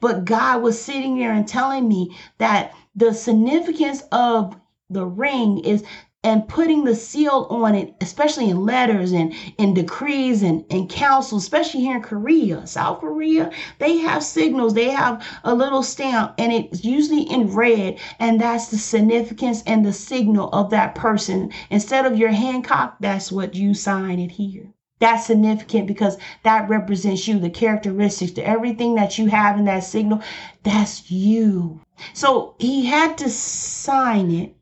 But God was sitting there and telling me that the significance of the ring is and putting the seal on it, especially in letters and in decrees and, and councils, especially here in Korea, South Korea, they have signals, they have a little stamp, and it's usually in red, and that's the significance and the signal of that person. Instead of your Hancock, that's what you sign it here. That's significant because that represents you, the characteristics, the everything that you have in that signal, that's you. So he had to sign it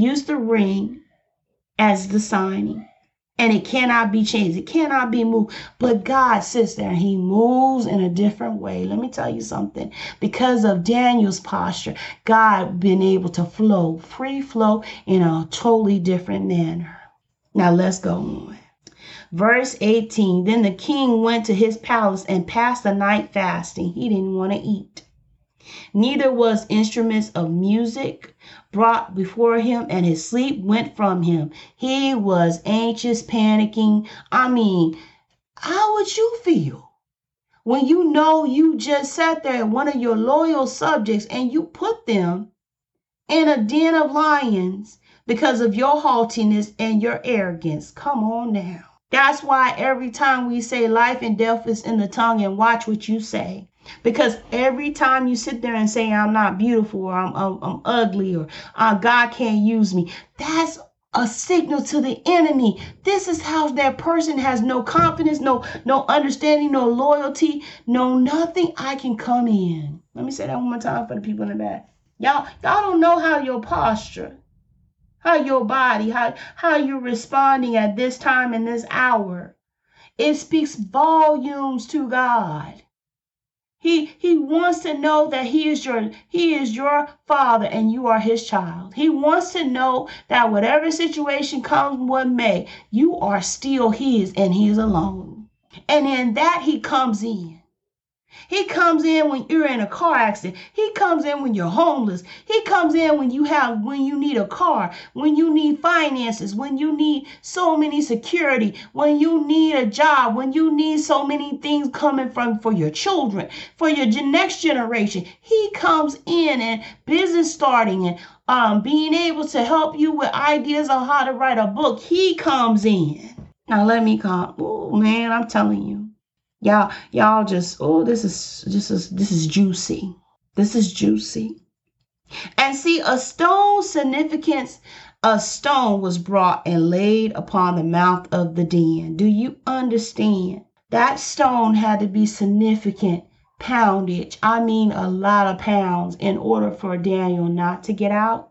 use the ring as the signing. And it cannot be changed. It cannot be moved. But God sits there and he moves in a different way. Let me tell you something. Because of Daniel's posture, God been able to flow, free flow in a totally different manner. Now let's go on. Verse 18 Then the king went to his palace and passed the night fasting. He didn't want to eat. Neither was instruments of music brought before him, and his sleep went from him. He was anxious, panicking. I mean, how would you feel when you know you just sat there at one of your loyal subjects and you put them in a den of lions because of your haughtiness and your arrogance? Come on now. That's why every time we say life and death is in the tongue and watch what you say. Because every time you sit there and say, I'm not beautiful or I'm, I'm, I'm ugly or uh, God can't use me, that's a signal to the enemy. This is how that person has no confidence, no no understanding, no loyalty, no nothing. I can come in. Let me say that one more time for the people in the back. Y'all, y'all don't know how your posture, how your body, how how you're responding at this time and this hour. It speaks volumes to God. He he wants to know that he is your he is your father and you are his child. He wants to know that whatever situation comes what may, you are still his and he is alone. And in that he comes in. He comes in when you're in a car accident. He comes in when you're homeless. He comes in when you have when you need a car, when you need finances, when you need so many security, when you need a job, when you need so many things coming from for your children, for your next generation. He comes in and business starting and um, being able to help you with ideas on how to write a book. He comes in. Now let me come. Oh man, I'm telling you. Y'all, y'all just, oh, this is this is this is juicy. This is juicy. And see, a stone significance, a stone was brought and laid upon the mouth of the den. Do you understand? That stone had to be significant poundage. I mean, a lot of pounds in order for Daniel not to get out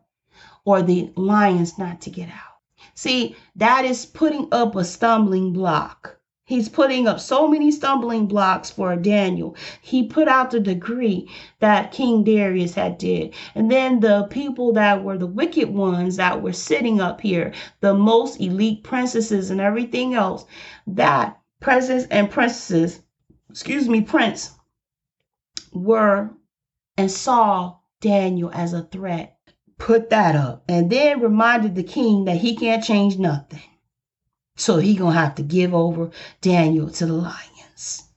or the lions not to get out. See, that is putting up a stumbling block. He's putting up so many stumbling blocks for Daniel. He put out the decree that King Darius had did. And then the people that were the wicked ones that were sitting up here, the most elite princesses and everything else, that princes and princesses, excuse me, prince, were and saw Daniel as a threat. put that up and then reminded the king that he can't change nothing. So he gonna have to give over Daniel to the lions.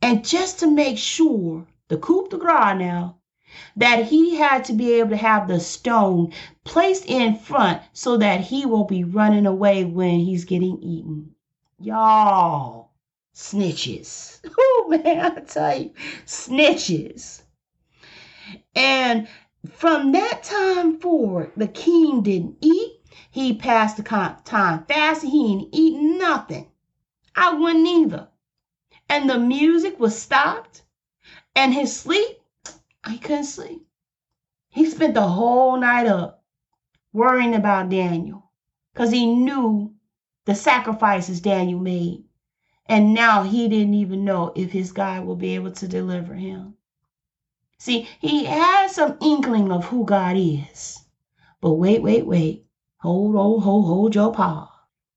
And just to make sure, the coup de grace now, that he had to be able to have the stone placed in front so that he won't be running away when he's getting eaten. Y'all, snitches. Oh man, I tell you, snitches. And from that time forward, the king didn't eat. He passed the time fasting. He ain't eating nothing. I wouldn't either. And the music was stopped. And his sleep, he couldn't sleep. He spent the whole night up worrying about Daniel because he knew the sacrifices Daniel made. And now he didn't even know if his God will be able to deliver him. See, he had some inkling of who God is. But wait, wait, wait. Hold, hold, hold, hold your paw.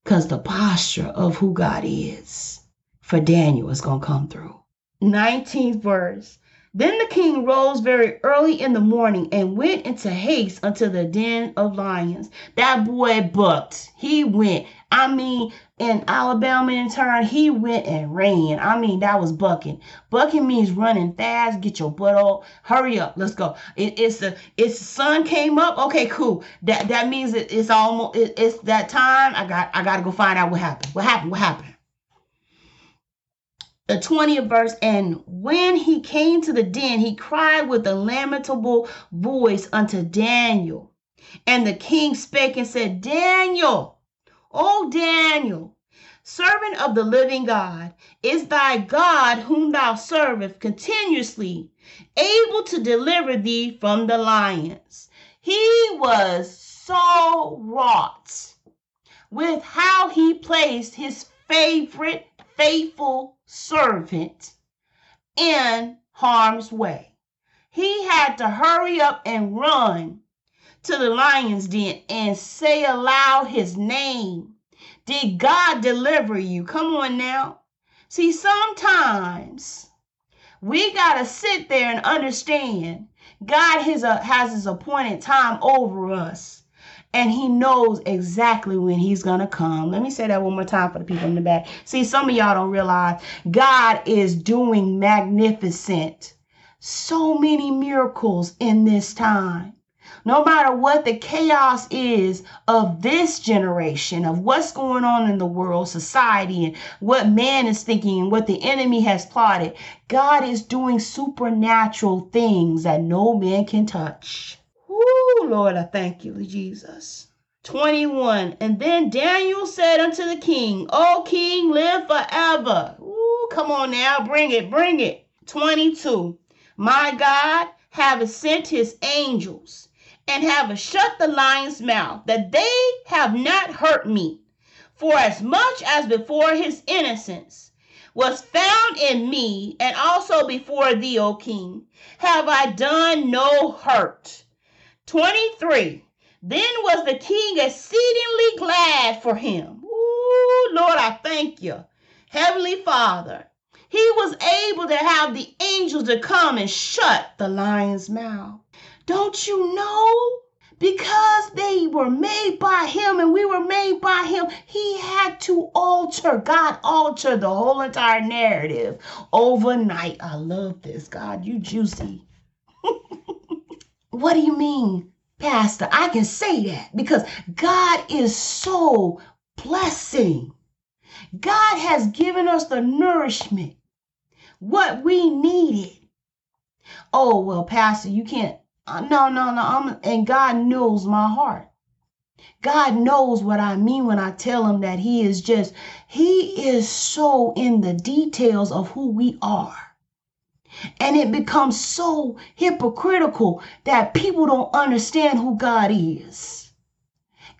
Because the posture of who God is for Daniel is going to come through. 19th verse. Then the king rose very early in the morning and went into haste unto the den of lions. That boy bucked. He went. I mean, in Alabama in turn, he went and ran. I mean, that was bucking. Bucking means running fast, get your butt up, hurry up, let's go. It, it's the it's sun came up. Okay, cool. That that means it, it's almost it, it's that time. I got I got to go find out what happened. What happened? What happened? the 20th verse, and when he came to the den, he cried with a lamentable voice unto Daniel. And the king spake and said, Daniel, O Daniel, servant of the living God, is thy God whom thou servest continuously able to deliver thee from the lions? He was so wrought with how he placed his favorite faithful servant in harm's way. He had to hurry up and run to the lion's den and say aloud his name. Did God deliver you? Come on now. See, sometimes we got to sit there and understand God has, a, has his appointed time over us and he knows exactly when he's gonna come. Let me say that one more time for the people in the back. See, some of y'all don't realize God is doing magnificent, so many miracles in this time. No matter what the chaos is of this generation, of what's going on in the world, society, and what man is thinking, and what the enemy has plotted, God is doing supernatural things that no man can touch. Ooh, Lord, I thank you, Jesus. 21. And then Daniel said unto the king, O king, live forever. Ooh, come on now, bring it, bring it. 22. My God have sent his angels and have shut the lion's mouth, that they have not hurt me. For as much as before his innocence was found in me, and also before thee, O king, have I done no hurt. 23. Then was the king exceedingly glad for him. Ooh, Lord, I thank you. Heavenly Father, he was able to have the angels to come and shut the lion's mouth. Don't you know? Because they were made by him and we were made by him, he had to alter, God altered the whole entire narrative overnight. I love this. God, you juicy. What do you mean, Pastor? I can say that because God is so blessing. God has given us the nourishment, what we needed. Oh, well, Pastor, you can't. No, no, no. I'm, and God knows my heart. God knows what I mean when I tell him that he is just, he is so in the details of who we are. And it becomes so hypocritical that people don't understand who God is.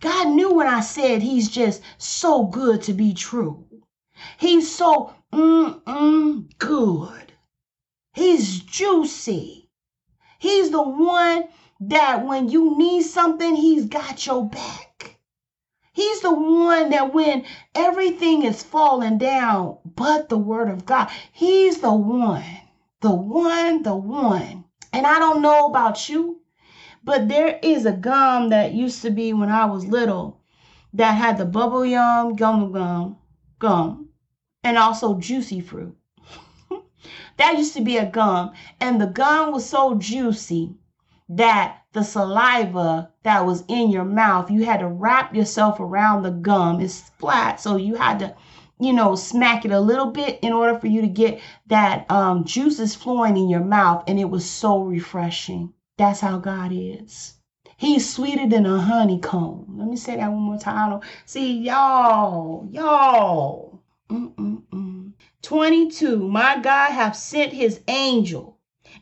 God knew when I said he's just so good to be true. He's so mm-mm good. He's juicy. He's the one that when you need something, he's got your back. He's the one that when everything is falling down but the word of God, he's the one the one, the one. And I don't know about you, But there is a gum that used to be when I was little that had the bubble yum gum gum gum and also juicy fruit. That used to be a gum, and the gum was so juicy that the saliva that was in your mouth, you had to wrap yourself around the gum. It's flat, so you had to, you know, smack it a little bit in order for you to get that um, juices flowing in your mouth, and it was so refreshing. That's how God is. He's sweeter than a honeycomb. Let me say that one more time. See, y'all, y'all. Mm-mm-mm. 22. My God hath sent his angel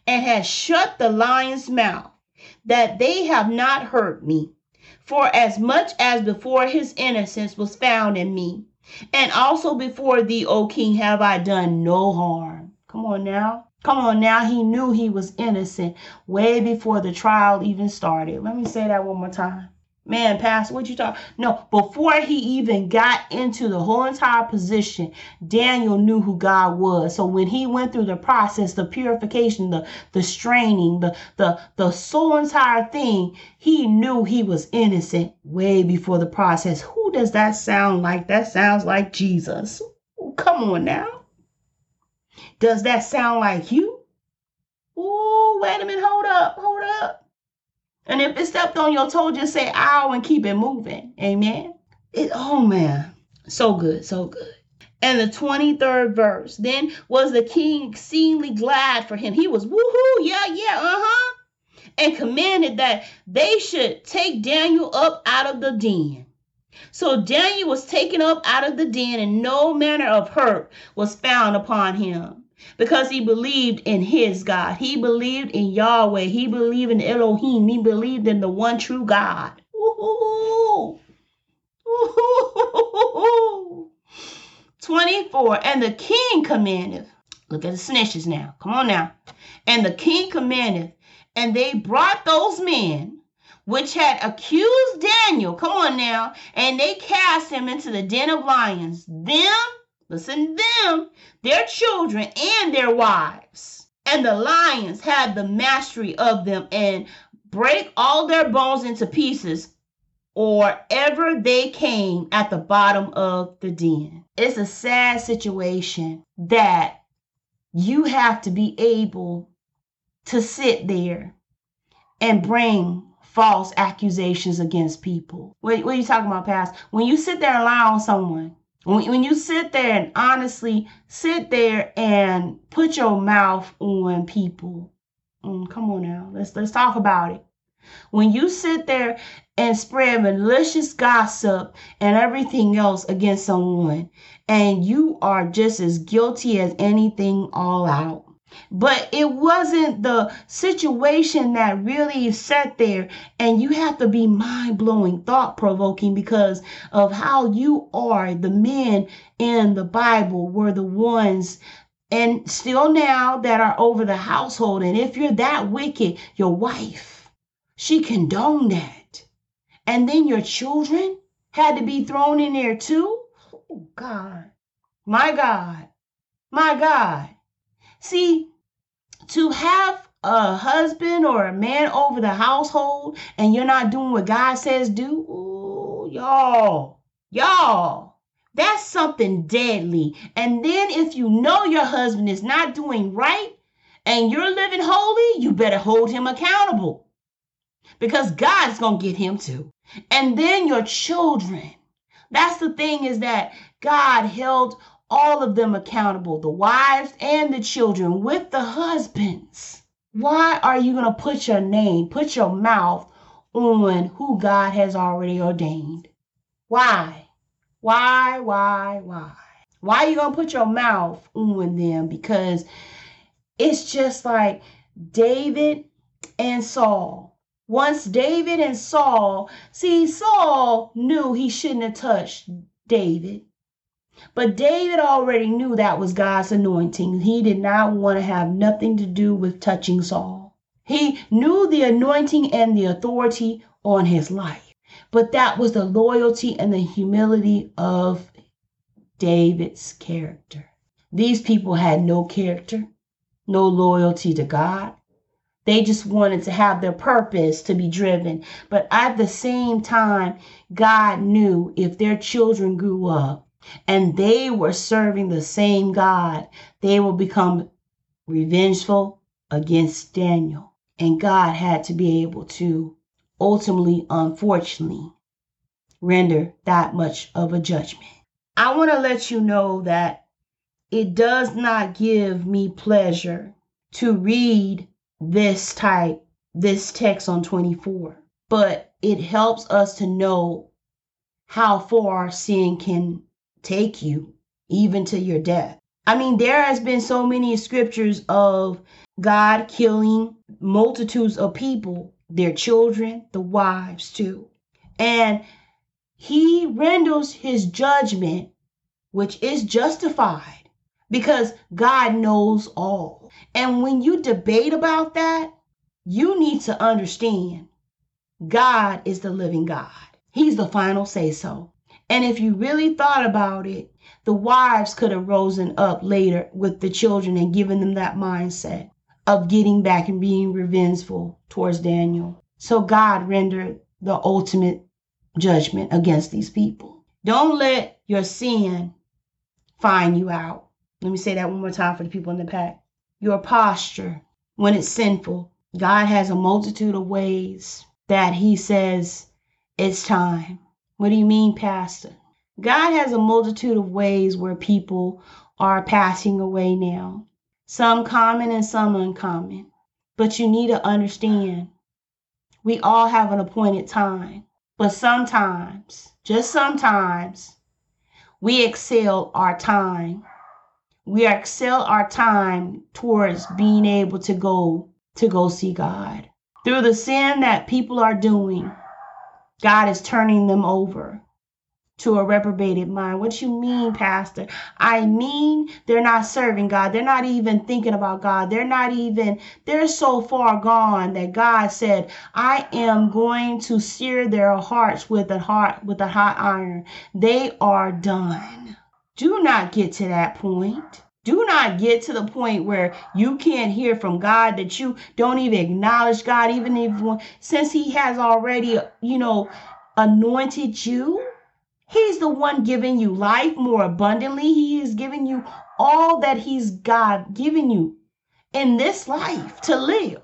and has shut the lion's mouth that they have not hurt me. For as much as before his innocence was found in me, and also before thee, O king, have I done no harm. Come on now. Come on now. He knew he was innocent way before the trial even started. Let me say that one more time man, Pastor, what you talk? No, before he even got into the whole entire position, Daniel knew who God was. So when he went through the process, the purification, the the straining, the the the whole entire thing, he knew he was innocent way before the process. Who does that sound like? That sounds like Jesus. Come on now. Does that sound like you? Oh, wait a minute. Hold up. And if it stepped on your toe, just say ow and keep it moving. Amen. It oh man. So good, so good. And the 23rd verse. Then was the king exceedingly glad for him. He was woohoo, yeah, yeah, uh-huh. And commanded that they should take Daniel up out of the den. So Daniel was taken up out of the den, and no manner of hurt was found upon him because he believed in his God. He believed in Yahweh. He believed in Elohim. He believed in the one true God. Ooh. Ooh. 24. And the king commanded. Look at the snitches now. Come on now. And the king commanded. And they brought those men which had accused Daniel. Come on now. And they cast him into the den of lions. Them listen them, their children, and their wives. And the lions had the mastery of them and break all their bones into pieces or ever they came at the bottom of the den. It's a sad situation that you have to be able to sit there and bring false accusations against people. What, what are you talking about, Pastor? When you sit there and lie on someone, when, when you sit there and honestly sit there and put your mouth on people, mm, come on now, let's let's talk about it. When you sit there and spread malicious gossip and everything else against someone, and you are just as guilty as anything all out. But it wasn't the situation that really sat there, and you have to be mind blowing, thought provoking because of how you are. The men in the Bible were the ones and still now that are over the household. And if you're that wicked, your wife, she condoned that. And then your children had to be thrown in there too. Oh, God. My God. My God. See, to have a husband or a man over the household and you're not doing what God says do, ooh, y'all, y'all, that's something deadly. And then if you know your husband is not doing right and you're living holy, you better hold him accountable because God's going to get him too. And then your children. That's the thing is that God held all of them accountable, the wives and the children with the husbands. Why are you going to put your name, put your mouth on who God has already ordained? Why? Why, why, why? Why are you going to put your mouth on them? Because it's just like David and Saul. Once David and Saul, see, Saul knew he shouldn't have touched David. But David already knew that was God's anointing. He did not want to have nothing to do with touching Saul. He knew the anointing and the authority on his life, but that was the loyalty and the humility of David's character. These people had no character, no loyalty to God. They just wanted to have their purpose to be driven. But at the same time, God knew if their children grew up and they were serving the same God, they will become revengeful against Daniel. And God had to be able to ultimately, unfortunately, render that much of a judgment. I want to let you know that it does not give me pleasure to read this type, this text on 24, but it helps us to know how far sin can take you, even to your death. I mean, there has been so many scriptures of God killing multitudes of people, their children, the wives too. And he renders his judgment, which is justified because God knows all. And when you debate about that, you need to understand God is the living God. He's the final say so. And if you really thought about it, the wives could have risen up later with the children and given them that mindset of getting back and being revengeful towards Daniel. So God rendered the ultimate judgment against these people. Don't let your sin find you out. Let me say that one more time for the people in the pack. Your posture, when it's sinful, God has a multitude of ways that He says it's time. What do you mean, Pastor? God has a multitude of ways where people are passing away now, some common and some uncommon. But you need to understand we all have an appointed time. But sometimes, just sometimes, we excel our time. We excel our time towards being able to go to go see God. Through the sin that people are doing, God is turning them over to a reprobated mind. What you mean, Pastor? I mean, they're not serving God. They're not even thinking about God. They're not even, they're so far gone that God said, I am going to sear their hearts with a heart with a hot iron. They are done. Do not get to that point. Do not get to the point where you can't hear from God, that you don't even acknowledge God, even if since He has already, you know, anointed you He's the one giving you life more abundantly. He is giving you all that He's God given you in this life to live.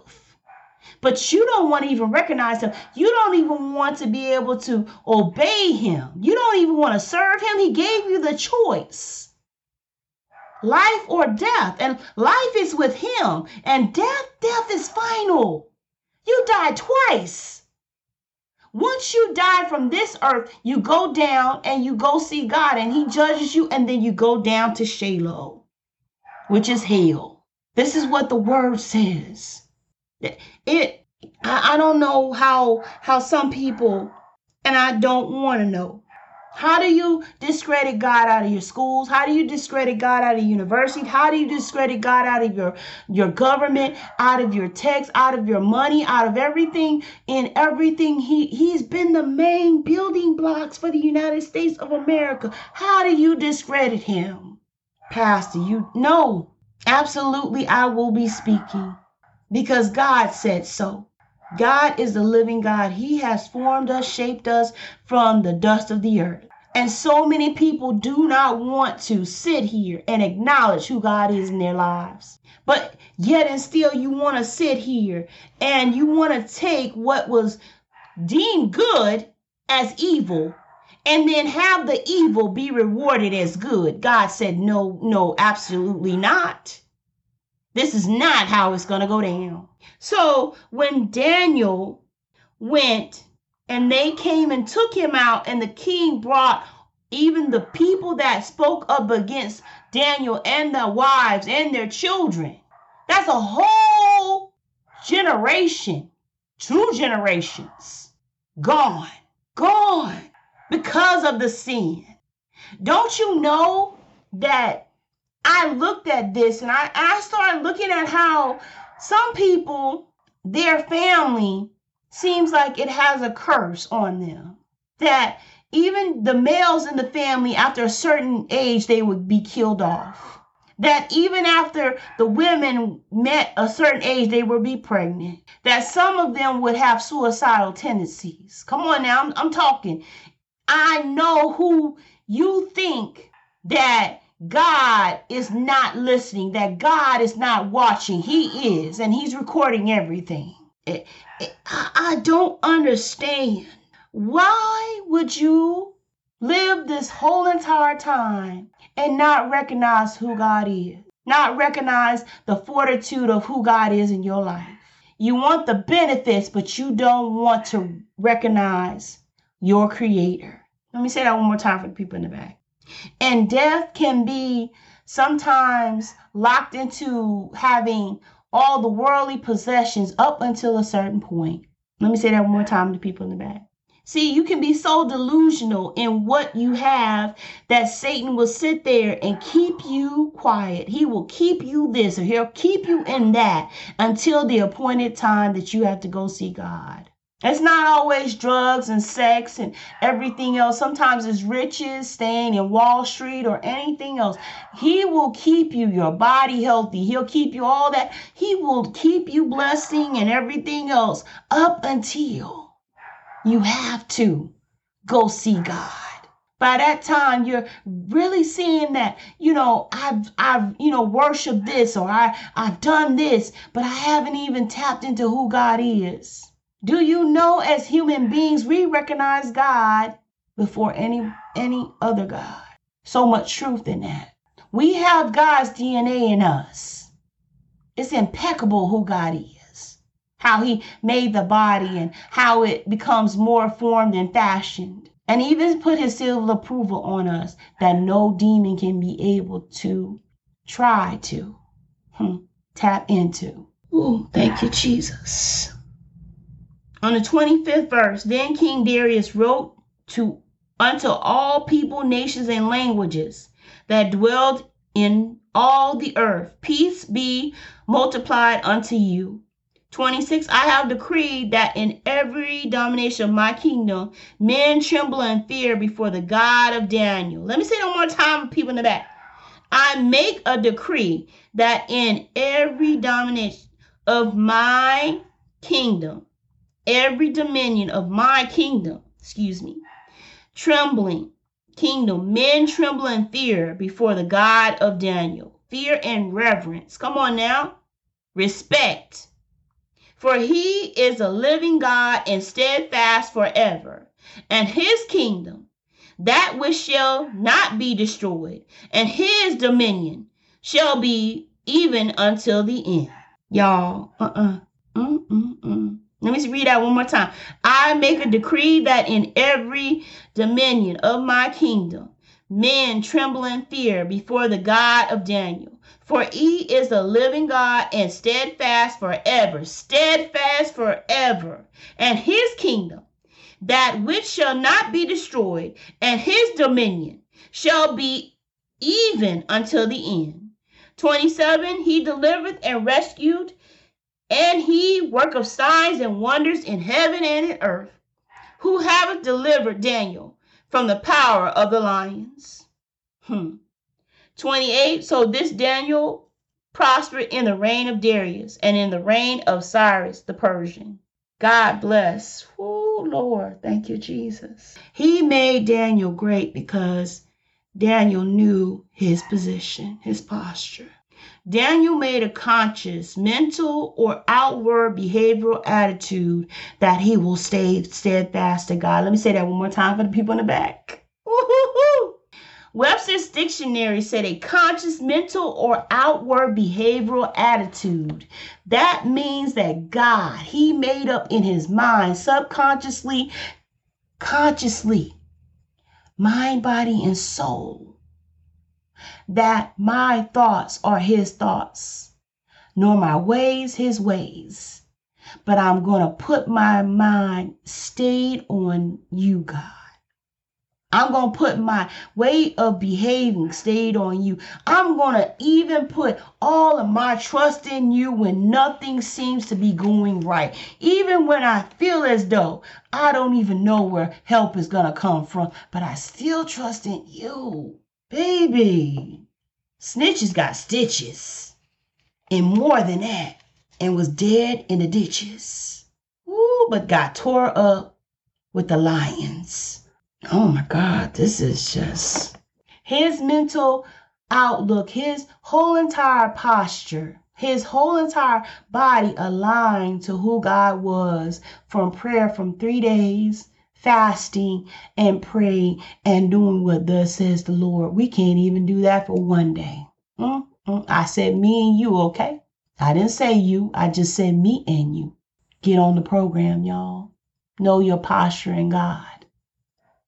But you don't want to even recognize Him. You don't even want to be able to obey Him. You don't even want to serve Him. He gave you the choice life or death. And life is with Him, and death, death is final. You die twice. Once you die from this earth, you go down and you go see God and He judges you, and then you go down to Sheol, which is hell. This is what the word says. It I, I don't know how how some people, and I don't want to know how do you discredit God out of your schools? How do you discredit God out of university? How do you discredit God out of your, your government, out of your text, out of your money, out of everything in everything? He he's been the main building blocks for the United States of America. How do you discredit him? Pastor, you know, absolutely I will be speaking because God said so. God is the living God. He has formed us, shaped us from the dust of the earth. And so many people do not want to sit here and acknowledge who God is in their lives. But yet and still, you want to sit here and you want to take what was deemed good as evil and then have the evil be rewarded as good. God said, no, no, absolutely not. This is not how it's going to go down. So when Daniel went and they came and took him out, and the king brought even the people that spoke up against Daniel and their wives and their children. That's a whole generation, two generations gone, gone because of the sin. Don't you know that I looked at this and I, I started looking at how some people, their family seems like it has a curse on them. That even the males in the family, after a certain age, they would be killed off. that even after the women met a certain age, they would be pregnant. That some of them would have suicidal tendencies. Come on now, I'm, I'm talking. I know who you think that God is not listening, that God is not watching. He is, and He's recording everything. It, it, I don't understand. Why would you live this whole entire time and not recognize who God is? Not recognize the fortitude of who God is in your life. You want the benefits, but you don't want to recognize your Creator. Let me say that one more time for the people in the back. And death can be sometimes locked into having all the worldly possessions up until a certain point. Let me say that one more time to people in the back. See, you can be so delusional in what you have that Satan will sit there and keep you quiet. He will keep you this or he'll keep you in that until the appointed time that you have to go see God. It's not always drugs and sex and everything else. Sometimes it's riches, staying in Wall Street or anything else. He will keep you, your body healthy. He'll keep you all that. He will keep you blessing and everything else up until you have to go see God. By that time, you're really seeing that, you know, I've, I've, you know, worshiped this or I, I've done this, but I haven't even tapped into who God is. Do you know as human beings we recognize God before any any other God? So much truth in that. We have God's DNA in us. It's impeccable who God is. How he made the body and how it becomes more formed and fashioned. And even put his seal of approval on us that no demon can be able to try to hmm, tap into. Ooh, thank you, Jesus. On the 25th verse, then King Darius wrote to unto all people, nations, and languages that dwelled in all the earth, peace be multiplied unto you. 26 I have decreed that in every domination of my kingdom, men tremble and fear before the God of Daniel. Let me say it one more time, people in the back. I make a decree that in every domination of my kingdom, every dominion of my kingdom, excuse me, trembling kingdom, men tremble and fear before the God of Daniel. Fear and reverence. Come on now. Respect. For he is a living God and steadfast forever, and his kingdom, that which shall not be destroyed, and his dominion shall be even until the end. Y'all, uh-uh. Mm-mm-mm. Let me read that one more time. I make a decree that in every dominion of my kingdom, men tremble in fear before the God of Daniel. For he is a living God and steadfast forever, steadfast forever. And his kingdom, that which shall not be destroyed, and his dominion shall be even until the end. 27 He delivered and rescued and he work of signs and wonders in heaven and in earth, who have delivered Daniel from the power of the lions. Hmm. 28. So this Daniel prospered in the reign of Darius and in the reign of Cyrus the Persian. God bless. Oh, Lord. Thank you, Jesus. He made Daniel great because Daniel knew his position, his posture. Daniel made a conscious mental or outward behavioral attitude that he will stay steadfast to God. Let me say that one more time for the people in the back. Webster's dictionary said a conscious mental or outward behavioral attitude. That means that God, he made up in his mind subconsciously, consciously, mind, body, and soul that my thoughts are his thoughts, nor my ways his ways. But I'm going to put my mind stayed on you, God. I'm going to put my way of behaving stayed on you. I'm going to even put all of my trust in you when nothing seems to be going right. Even when I feel as though I don't even know where help is going to come from, but I still trust in you. Baby, Snitches got stitches. And more than that, and was dead in the ditches. Ooh, but got tore up with the lions. Oh my God, this is just his mental outlook, his whole entire posture, his whole entire body aligned to who God was from prayer from three days, fasting and praying and doing what thus says the Lord. We can't even do that for one day. Mm-mm. I said me and you, okay? I didn't say you, I just said me and you. Get on the program, y'all. Know your posture in God.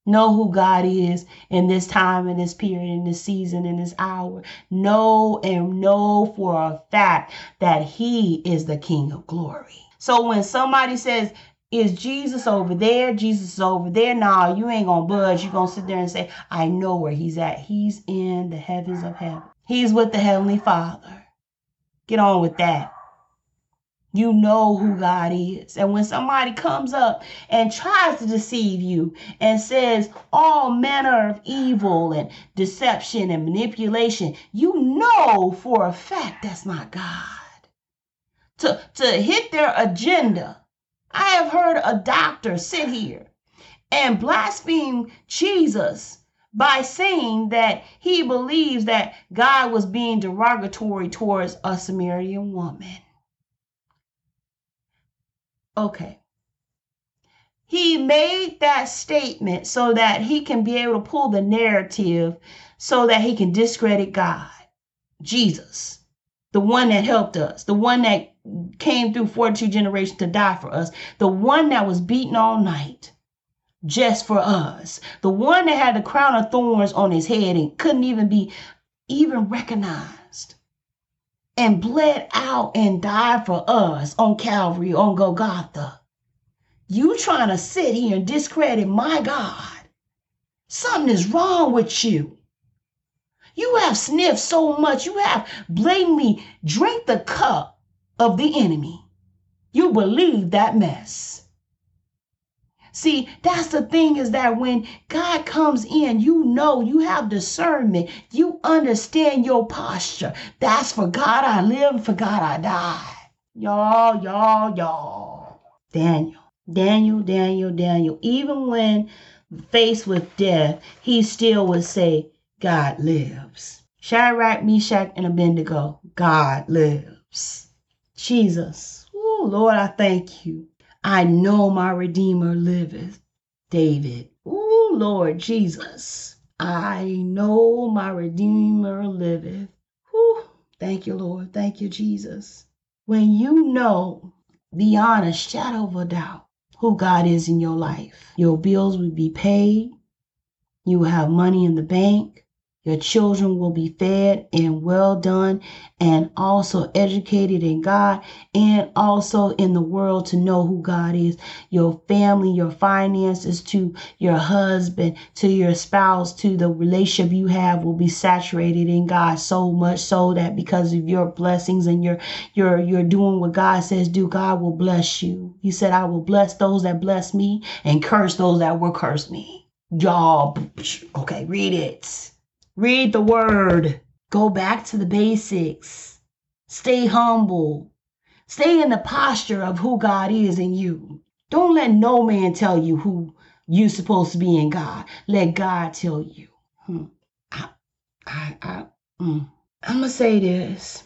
Know who God is in this time, in this period, in this season, in this hour. Know and know for a fact that He is the King of glory. So when somebody says, is Jesus over there? Jesus is over there. Nah, you ain't gonna budge. You're gonna sit there and say, I know where he's at. He's in the heavens of heaven. He's with the Heavenly Father. Get on with that. You know who God is. And when somebody comes up and tries to deceive you and says all manner of evil and deception and manipulation, you know for a fact that's not God. To, to hit their agenda. I have heard a doctor sit here and blaspheme Jesus by saying that he believes that God was being derogatory towards a Samaritan woman. Okay. He made that statement so that he can be able to pull the narrative so that he can discredit God, Jesus, the one that helped us, the one that came through 42 generations to die for us, the one that was beaten all night just for us, the one that had the crown of thorns on his head and couldn't even be even recognized and bled out and died for us on Calvary, on Golgotha. You trying to sit here and discredit my God. Something is wrong with you. You have sniffed so much, you have blatantly drank the cup of the enemy. You believe that mess. See, that's the thing is that when God comes in, you know, you have discernment, you understand your posture. That's for God I live, for God I die. Y'all, y'all, y'all. Daniel, Daniel, Daniel, Daniel. Even when faced with death, he still would say, God lives. Shadrach, Meshach, and Abednego, God lives. Jesus, oh Lord, I thank you. I know my Redeemer liveth. David. Oh, Lord Jesus. I know my Redeemer liveth. Whew. Thank you, Lord. Thank you, Jesus. When you know beyond a shadow of a doubt who God is in your life, your bills will be paid. You will have money in the bank. Your children will be fed and well done and also educated in God and also in the world to know who God is. Your family, your finances, to your husband, to your spouse, to the relationship you have will be saturated in God so much so that because of your blessings and your you're you're doing what God says do, God will bless you. He said, I will bless those that bless me and curse those that will curse me. Y'all, okay, read it. Read the word. Go back to the basics. Stay humble. Stay in the posture of who God is in you. Don't let no man tell you who you're supposed to be in God. Let God tell you. Hmm. I, I, I. I'm going to say this.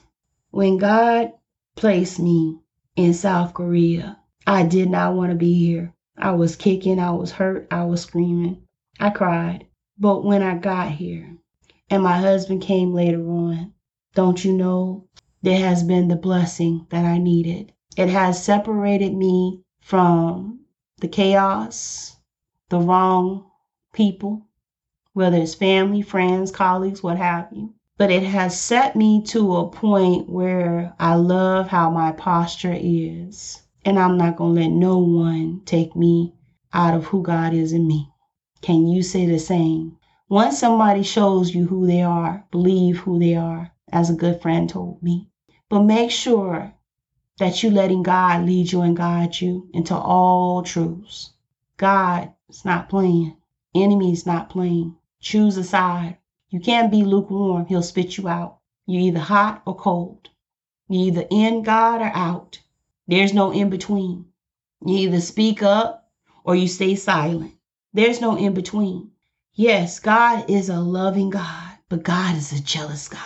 When God placed me in South Korea, I did not want to be here. I was kicking, I was hurt, I was screaming, I cried. But when I got here, and my husband came later on. Don't you know? There has been the blessing that I needed. It has separated me from the chaos, the wrong people, whether it's family, friends, colleagues, what have you. But it has set me to a point where I love how my posture is. And I'm not going to let no one take me out of who God is in me. Can you say the same? Once somebody shows you who they are, believe who they are, as a good friend told me. But make sure that you're letting God lead you and guide you into all truths. God is not playing. Enemy is not playing. Choose a side. You can't be lukewarm. He'll spit you out. You're either hot or cold. You're either in God or out. There's no in between. You either speak up or you stay silent. There's no in between. Yes, God is a loving God, but God is a jealous God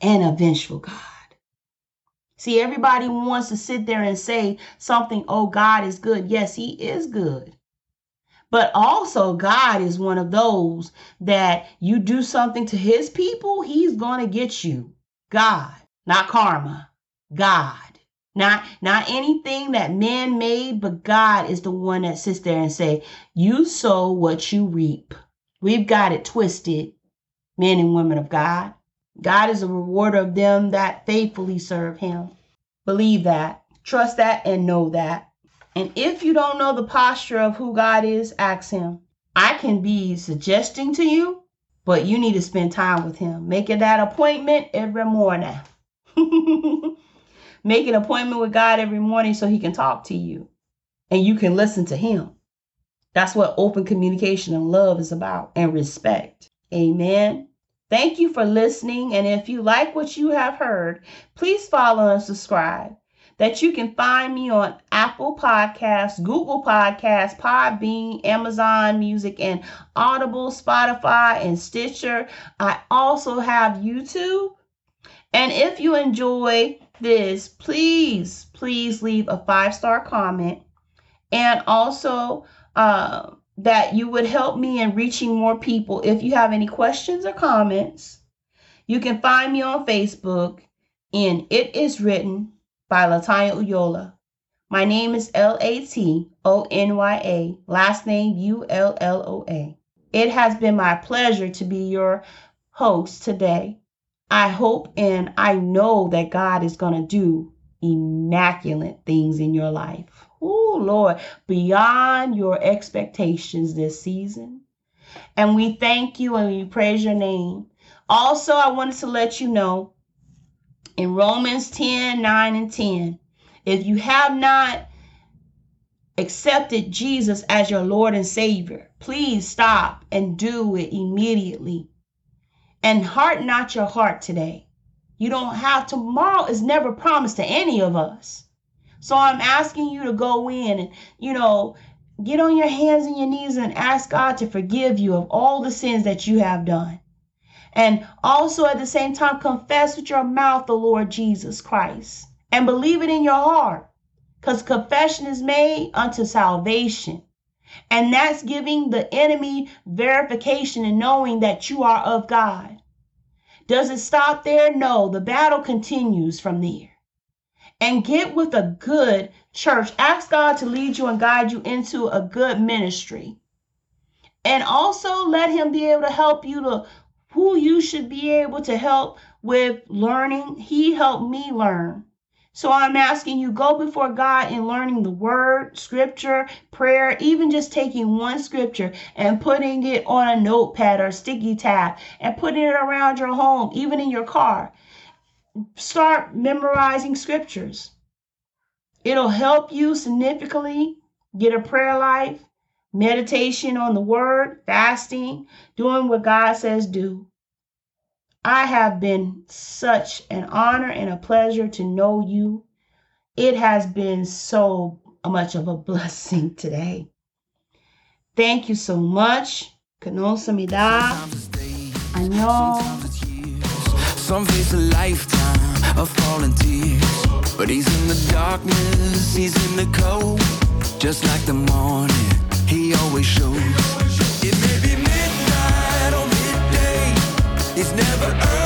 and a vengeful God. See, everybody wants to sit there and say something, oh, God is good. Yes, He is good. But also, God is one of those that you do something to His people, He's going to get you. God, not karma. God. Not not anything that man made, but God is the one that sits there and say, "You sow what you reap." We've got it twisted, men and women of God. God is a rewarder of them that faithfully serve him. Believe that, trust that, and know that. And if you don't know the posture of who God is, ask him. I can be suggesting to you, but you need to spend time with him. Making that appointment every morning. Make an appointment with God every morning so he can talk to you and you can listen to him. That's what open communication and love is about and respect. Amen. Thank you for listening. And if you like what you have heard, please follow and subscribe. That you can find me on Apple Podcasts, Google Podcasts, Podbean, Amazon Music, and Audible, Spotify, and Stitcher. I also have YouTube. And if you enjoy this, please, please leave a five star comment. And also, uh, that you would help me in reaching more people. If you have any questions or comments, you can find me on Facebook in It Is Written by Latonya Ulloa. My name is L A T O N Y A, last name U L L O A. It has been my pleasure to be your host today. I hope and I know that God is going to do immaculate things in your life. Oh, Lord, beyond your expectations this season. And we thank you and we praise your name. Also, I wanted to let you know in Romans 10 9 and 10, if you have not accepted Jesus as your Lord and Savior, please stop and do it immediately. And harden not your heart today. You don't have tomorrow is never promised to any of us. So I'm asking you to go in and, you know, get on your hands and your knees and ask God to forgive you of all the sins that you have done. And also at the same time, confess with your mouth the Lord Jesus Christ and believe it in your heart. Because confession is made unto salvation. And that's giving the enemy verification and knowing that you are of God. Does it stop there? No, the battle continues from there. And get with a good church. Ask God to lead you and guide you into a good ministry. And also let Him be able to help you to who you should be able to help with learning. He helped me learn. So I'm asking you, go before God in learning the word, scripture, prayer, even just taking one scripture and putting it on a notepad or sticky tab and putting it around your home, even in your car. Start memorizing scriptures. It'll help you significantly get a prayer life, meditation on the word, fasting, doing what God says do. I have been such an honor and a pleasure to know you. It has been so much of a blessing today. Thank you so much. Kamsahamnida. Annyeong. Some face a lifetime of falling tears. But he's in the darkness, he's in the cold. Just like the morning, he always shows. It may be midnight or midday, he's never early.